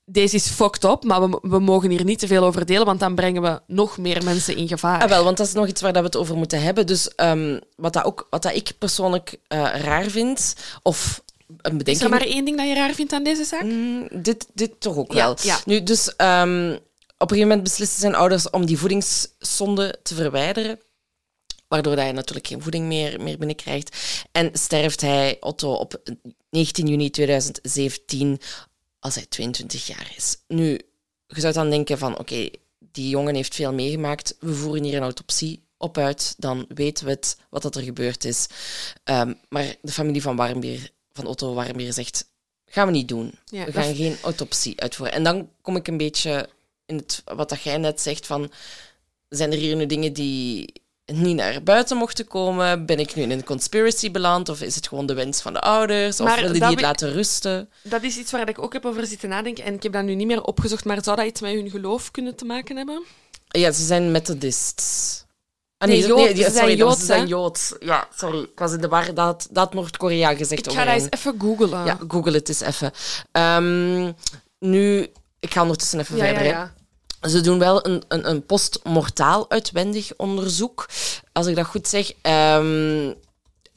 deze is fucked up, maar we, we mogen hier niet te veel over delen, want dan brengen we nog meer mensen in gevaar. Ah, wel, want dat is nog iets waar dat we het over moeten hebben. Dus ehm, wat, dat ook, wat dat ik persoonlijk eh, raar vind, of een is er bedenking... maar één ding dat je raar vindt aan deze zaak? Mm, dit, dit toch ook wel. ja. Nu, dus ehm, op een gegeven moment beslisten zijn ouders om die voedingszonde te verwijderen. Waardoor dat hij natuurlijk geen voeding meer, meer binnenkrijgt. En sterft hij, Otto, op 19 juni 2017, als hij 22 jaar is. Nu, je zou dan denken van, oké, die jongen heeft veel meegemaakt. We voeren hier een autopsie op uit. Dan weten we het, wat dat er gebeurd is. Ehm, maar de familie van Warmbier, van Otto Warmbier, zegt, gaan we niet doen. Ja, we gaan geen autopsie uitvoeren. En dan kom ik een beetje in het, wat dat jij net zegt van, zijn er hier nu dingen die niet naar buiten mochten komen? Ben ik nu in een conspiracy beland? Of is het gewoon de wens van de ouders? Of Maar willen die het laten rusten? Dat is iets waar ik ook heb over zitten nadenken en ik heb dat nu niet meer opgezocht, maar zou dat iets met hun geloof kunnen te maken hebben? Ja, ze zijn Methodists. Ah, Nee, ja, ze zijn sorry, dat was- Joods, ze zijn? Joods. Ja, sorry. Ik was in de war. Dat dat Noord-Korea gezegd Ik ga dat eens even googlen. Ja, google het eens even. Ehm, nu, ik ga ondertussen even ja, verder. ja. Ze doen wel een, een, een postmortaal uitwendig onderzoek, als ik dat goed zeg. Ehm,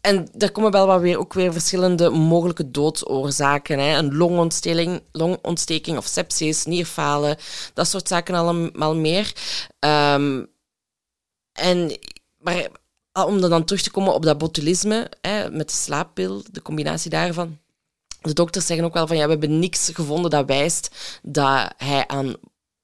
en er komen wel wat weer, ook weer verschillende mogelijke doodsoorzaken. Hè. Een longontsteking, longontsteking of sepsis, nierfalen, dat soort zaken allemaal meer. Ehm, en, maar ah, om dan terug te komen op dat botulisme, hè, met de slaappil, de combinatie daarvan. De dokters zeggen ook wel van ja, we hebben niks gevonden dat wijst dat hij aan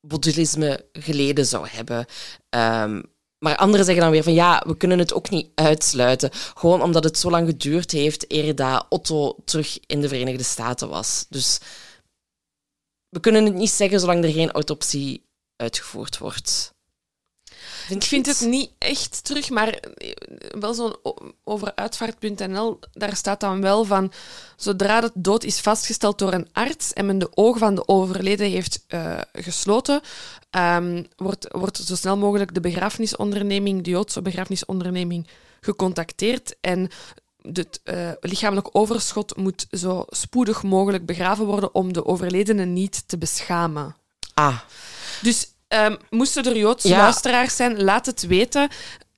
botulisme geleden zou hebben. Ehm, maar anderen zeggen dan weer van ja, we kunnen het ook niet uitsluiten. Gewoon omdat het zo lang geduurd heeft eer dat Otto terug in de Verenigde Staten was. Dus we kunnen het niet zeggen zolang er geen autopsie uitgevoerd wordt. Vind Ik vind het niet echt terug, maar eh, wel zo'n o- over uitvaart.nl, daar staat dan wel van, zodra de dood is vastgesteld door een arts en men de ogen van de overleden heeft eh, gesloten, ehm, wordt, wordt zo snel mogelijk de begrafenisonderneming, de Joodse begrafenisonderneming, gecontacteerd en het eh, lichamelijk overschot moet zo spoedig mogelijk begraven worden om de overledene niet te beschamen. Ah, Dus ehm, moesten er Joodse Ja. luisteraars zijn, laat het weten.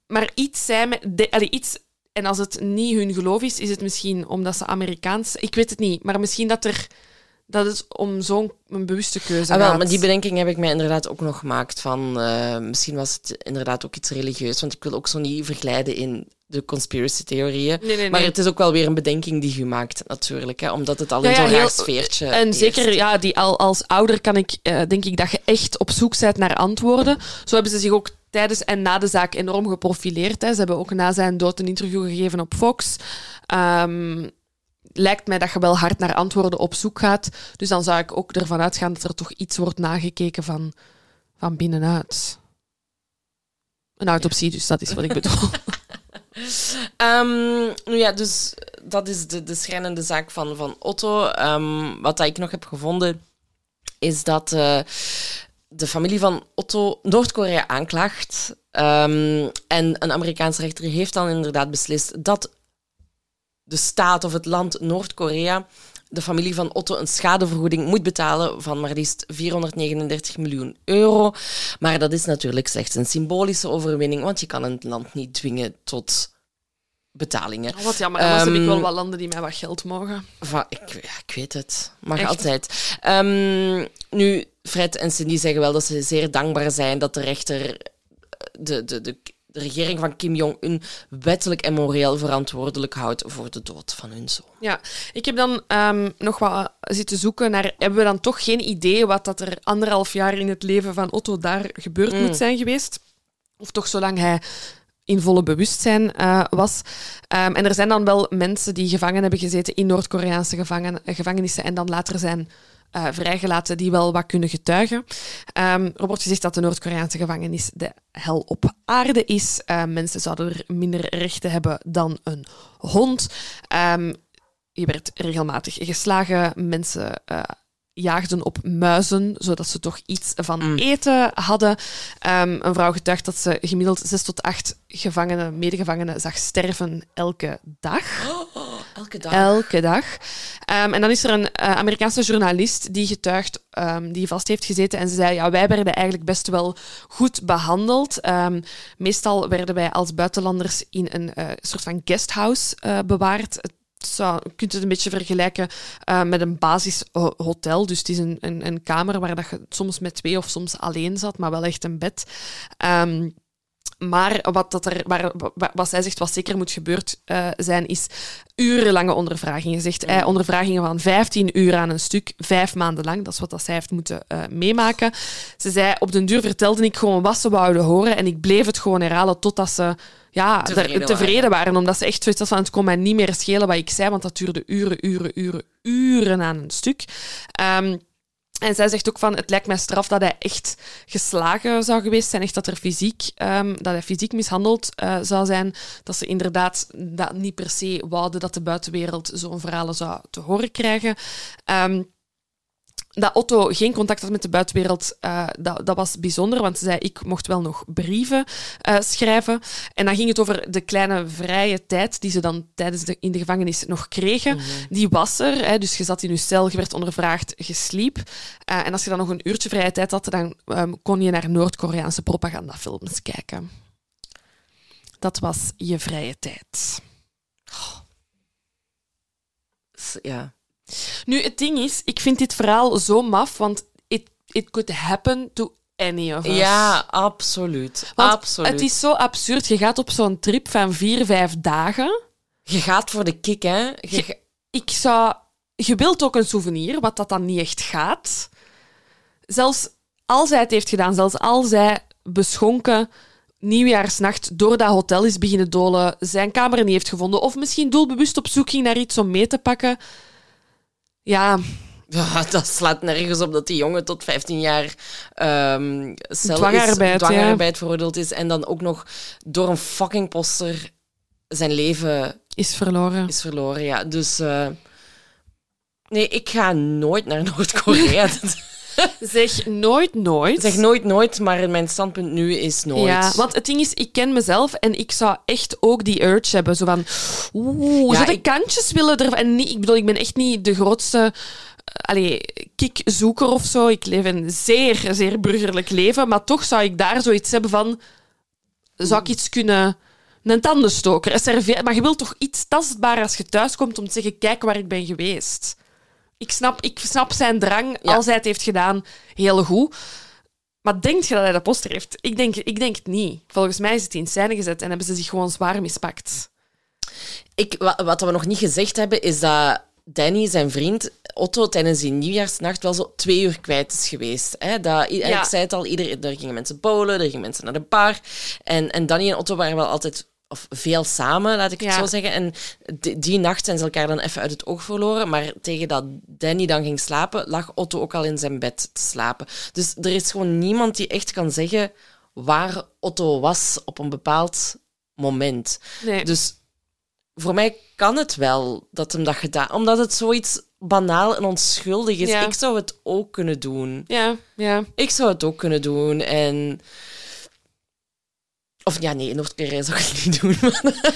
Maar iets. De, allee, iets, en als het niet hun geloof is, is het misschien omdat ze Amerikaans... Ik weet het niet, maar misschien dat er... Dat het om zo'n een bewuste keuze Ah, wel, maar die bedenking heb ik mij inderdaad ook nog gemaakt. Van, eh, misschien was het inderdaad ook iets religieus. Want ik wil ook zo niet verglijden in de conspiracy-theorieën. Nee, nee, Maar het is ook wel weer een bedenking die je maakt, natuurlijk. Hè, omdat het al Ja, in ja, zo'n heel- raar sfeertje En zeker, ja, die, al, als ouder kan ik, eh, denk ik dat je echt op zoek bent naar antwoorden. Zo hebben ze zich ook tijdens en na de zaak enorm geprofileerd. Hè. Ze hebben ook na zijn dood een interview gegeven op Fox. Ehm, lijkt mij dat je wel hard naar antwoorden op zoek gaat. Dus dan zou ik ook ervan uitgaan dat er toch iets wordt nagekeken van, van binnenuit. Een autopsie, dus dat is wat ik bedoel. Ehm, nu ja, dus dat is de, de schrijnende zaak van, van Otto. Ehm, wat dat ik nog heb gevonden, is dat eh, de familie van Otto Noord-Korea aanklaagt. Ehm, en een Amerikaanse rechter heeft dan inderdaad beslist dat de staat of het land Noord-Korea de familie van Otto een schadevergoeding moet betalen van maar liefst 439 miljoen euro. Maar dat is natuurlijk slechts een symbolische overwinning, want je kan een land niet dwingen tot betalingen. Oh, wat jammer, anders heb ik wel Ehm, wat landen die mij wat geld mogen. Va- ik, ja, ik weet het. Mag Echt? altijd. Ehm, nu, Fred en Cindy zeggen wel dat ze zeer dankbaar zijn dat de rechter de, de, de, de regering van Kim Jong-un wettelijk en moreel verantwoordelijk houdt voor de dood van hun zoon. Ja, ik heb dan ehm, nog wat zitten zoeken naar... Hebben we dan toch geen idee wat dat er anderhalf jaar in het leven van Otto daar gebeurd Mm. moet zijn geweest? Of toch zolang hij in volle bewustzijn eh, was. Ehm, en er zijn dan wel mensen die gevangen hebben gezeten in Noord-Koreaanse gevangen, eh, gevangenissen en dan later zijn eh, vrijgelaten die wel wat kunnen getuigen. Ehm, er wordt gezegd dat de Noord-Koreaanse gevangenis de hel op aarde is. Eh, mensen zouden er minder rechten hebben dan een hond. Ehm, je werd regelmatig geslagen. Mensen eh, jaagden op muizen, zodat ze toch iets van Mm. eten hadden. Ehm, een vrouw getuigt dat ze gemiddeld zes tot acht gevangenen, medegevangenen zag sterven elke dag. elke dag. Elke dag. Ehm, en dan is er een eh, Amerikaanse journalist die getuigt, ehm, die vast heeft gezeten. En ze zei, ja, wij werden eigenlijk best wel goed behandeld. Ehm, meestal werden wij als buitenlanders in een eh, soort van guesthouse eh, bewaard. Je kunt het een beetje vergelijken met een basishotel. Dus het is een, een, een kamer waar dat je soms met twee of soms alleen zat, maar wel echt een bed. Maar wat, dat er, waar, wa- wat zij zegt, wat zeker moet gebeurd eh, zijn, is urenlange ondervragingen. Zegt hij ondervragingen van 15 uur aan een stuk, vijf maanden lang. Dat is wat dat zij heeft moeten eh, meemaken. Ze zei, op den duur vertelde ik gewoon wat ze wouden horen en ik bleef het gewoon herhalen totdat ze ja, Tevreden tevreden waren. Omdat ze echt zoiets had van, het kon mij niet meer schelen wat ik zei, want dat duurde uren, uren, uren, uren aan een stuk. Ehm, en zij zegt ook van, het lijkt mij straf dat hij echt geslagen zou geweest zijn. Echt dat, er fysiek, ehm, dat hij fysiek mishandeld eh, zou zijn. Dat ze inderdaad dat niet per se wouden dat de buitenwereld zo'n verhalen zou te horen krijgen. Ehm, dat Otto geen contact had met de buitenwereld, eh, dat, dat was bijzonder, want ze zei, ik mocht wel nog brieven eh, schrijven. En dan ging het over de kleine vrije tijd die ze dan tijdens de, in de gevangenis nog kregen. Die was er, hè, dus je zat in je cel, je werd ondervraagd, je sliep. Eh, en als je dan nog een uurtje vrije tijd had, dan ehm, kon je naar Noord-Koreaanse propagandafilms kijken. Dat was je vrije tijd. Ja. Nu, het ding is, ik vind dit verhaal zo maf, want it, it could happen to any of us. ja, absoluut. Want absoluut. Het is zo absurd. Je gaat op zo'n trip van vier, vijf dagen. Je gaat voor de kick, hè. Je Ik zou... Je wilt ook een souvenir, wat dat dan niet echt gaat. Zelfs als hij het heeft gedaan, zelfs als hij beschonken nieuwjaarsnacht door dat hotel is beginnen dolen, zijn kamer niet heeft gevonden, of misschien doelbewust op zoek ging naar iets om mee te pakken. Ja, dat slaat nergens op dat die jongen tot 15 jaar cel Dwangarbeid, is, dwangarbeid veroordeeld is. En dan ook nog door een fucking poster zijn leven is verloren. is verloren. Ja, dus... eh, nee, ik ga nooit naar Noord-Korea. Zeg nooit, nooit. zeg nooit nooit, maar mijn standpunt nu is nooit. Ja, want het ding is, ik ken mezelf en ik zou echt ook die urge hebben. Zo van, oeh, Ja, zo de ik- kantjes willen er... En niet, ik bedoel, ik ben echt niet de grootste eh, allee, kickzoeker of zo. Ik leef een zeer, zeer burgerlijk leven. Maar toch zou ik daar zoiets hebben van... Zou ik iets kunnen... Een tandenstoker, een. Maar je wilt toch iets tastbaar als je thuiskomt om te zeggen, kijk waar ik ben geweest. Ik snap, ik snap zijn drang, Ja. als hij het heeft gedaan, heel goed. Maar denkt je dat hij dat poster heeft? Ik denk, ik denk het niet. Volgens mij is het in scène gezet en hebben ze zich gewoon zwaar mispakt. Ik, wa- wat we nog niet gezegd hebben, is dat Danny, zijn vriend, Otto, tijdens die nieuwjaarsnacht wel zo twee uur kwijt is geweest. Hè? Dat, Ja. Ik zei het al, ieder, er gingen mensen bowlen, er gingen mensen naar de bar. En, en Danny en Otto waren wel altijd of veel samen, laat ik het Ja. zo zeggen. En die, die nacht zijn ze elkaar dan even uit het oog verloren. Maar tegen dat Danny dan ging slapen, lag Otto ook al in zijn bed te slapen. Dus er is gewoon niemand die echt kan zeggen waar Otto was op een bepaald moment. Nee. Dus voor mij kan het wel dat hem dat gedaan... Omdat het zoiets banaal en onschuldig is. Ja. Ik zou het ook kunnen doen. Ja, ja. Ik zou het ook kunnen doen. En... Of ja, nee, Noord-Korea zou ik het niet doen.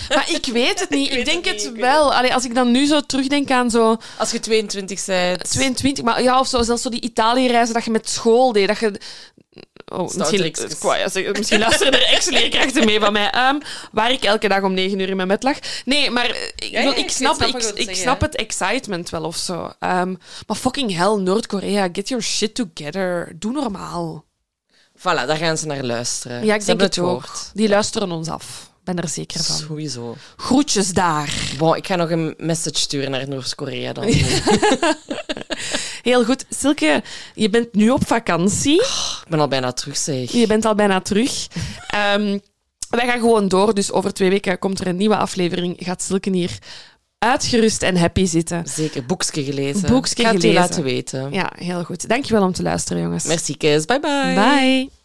Maar ik weet het niet. ik, denk het niet, wel. Allee, als ik dan nu zo terugdenk aan zo Als je 22 bent... 22, maar ja, of zo, zelfs zo die Italië-reizen dat je met school deed. Dat je Oh, misschien, ja zeggen, misschien luisteren er ex-leerkrachten mee van mij. Ehm, waar ik elke dag om negen uur in mijn bed lag. Nee, maar eh, ik, Ja, wil- ja, ik ik snap, ik, ik snap het excitement wel of zo. Ehm, maar fucking hell, Noord-Korea, get your shit together. Doe normaal. Voilà, daar gaan ze naar luisteren. Ja, ik Ze denk hebben het ook. gehoord. Die luisteren ons af. Ben er zeker van. Sowieso. Groetjes daar. Bon, ik ga nog een message sturen naar Noord-Korea dan. Heel goed. Silke, je bent nu op vakantie. ik ben al bijna terug, zeg. Je bent al bijna terug. Ehm, wij gaan gewoon door. Dus over twee weken komt er een nieuwe aflevering. Gaat Silke hier uitgerust en happy zitten. Zeker, boekje gelezen. Boekje u gelezen. laten weten. Ja, heel goed. Dankjewel om te luisteren, jongens. Merci, Kees. Bye, bye. Bye.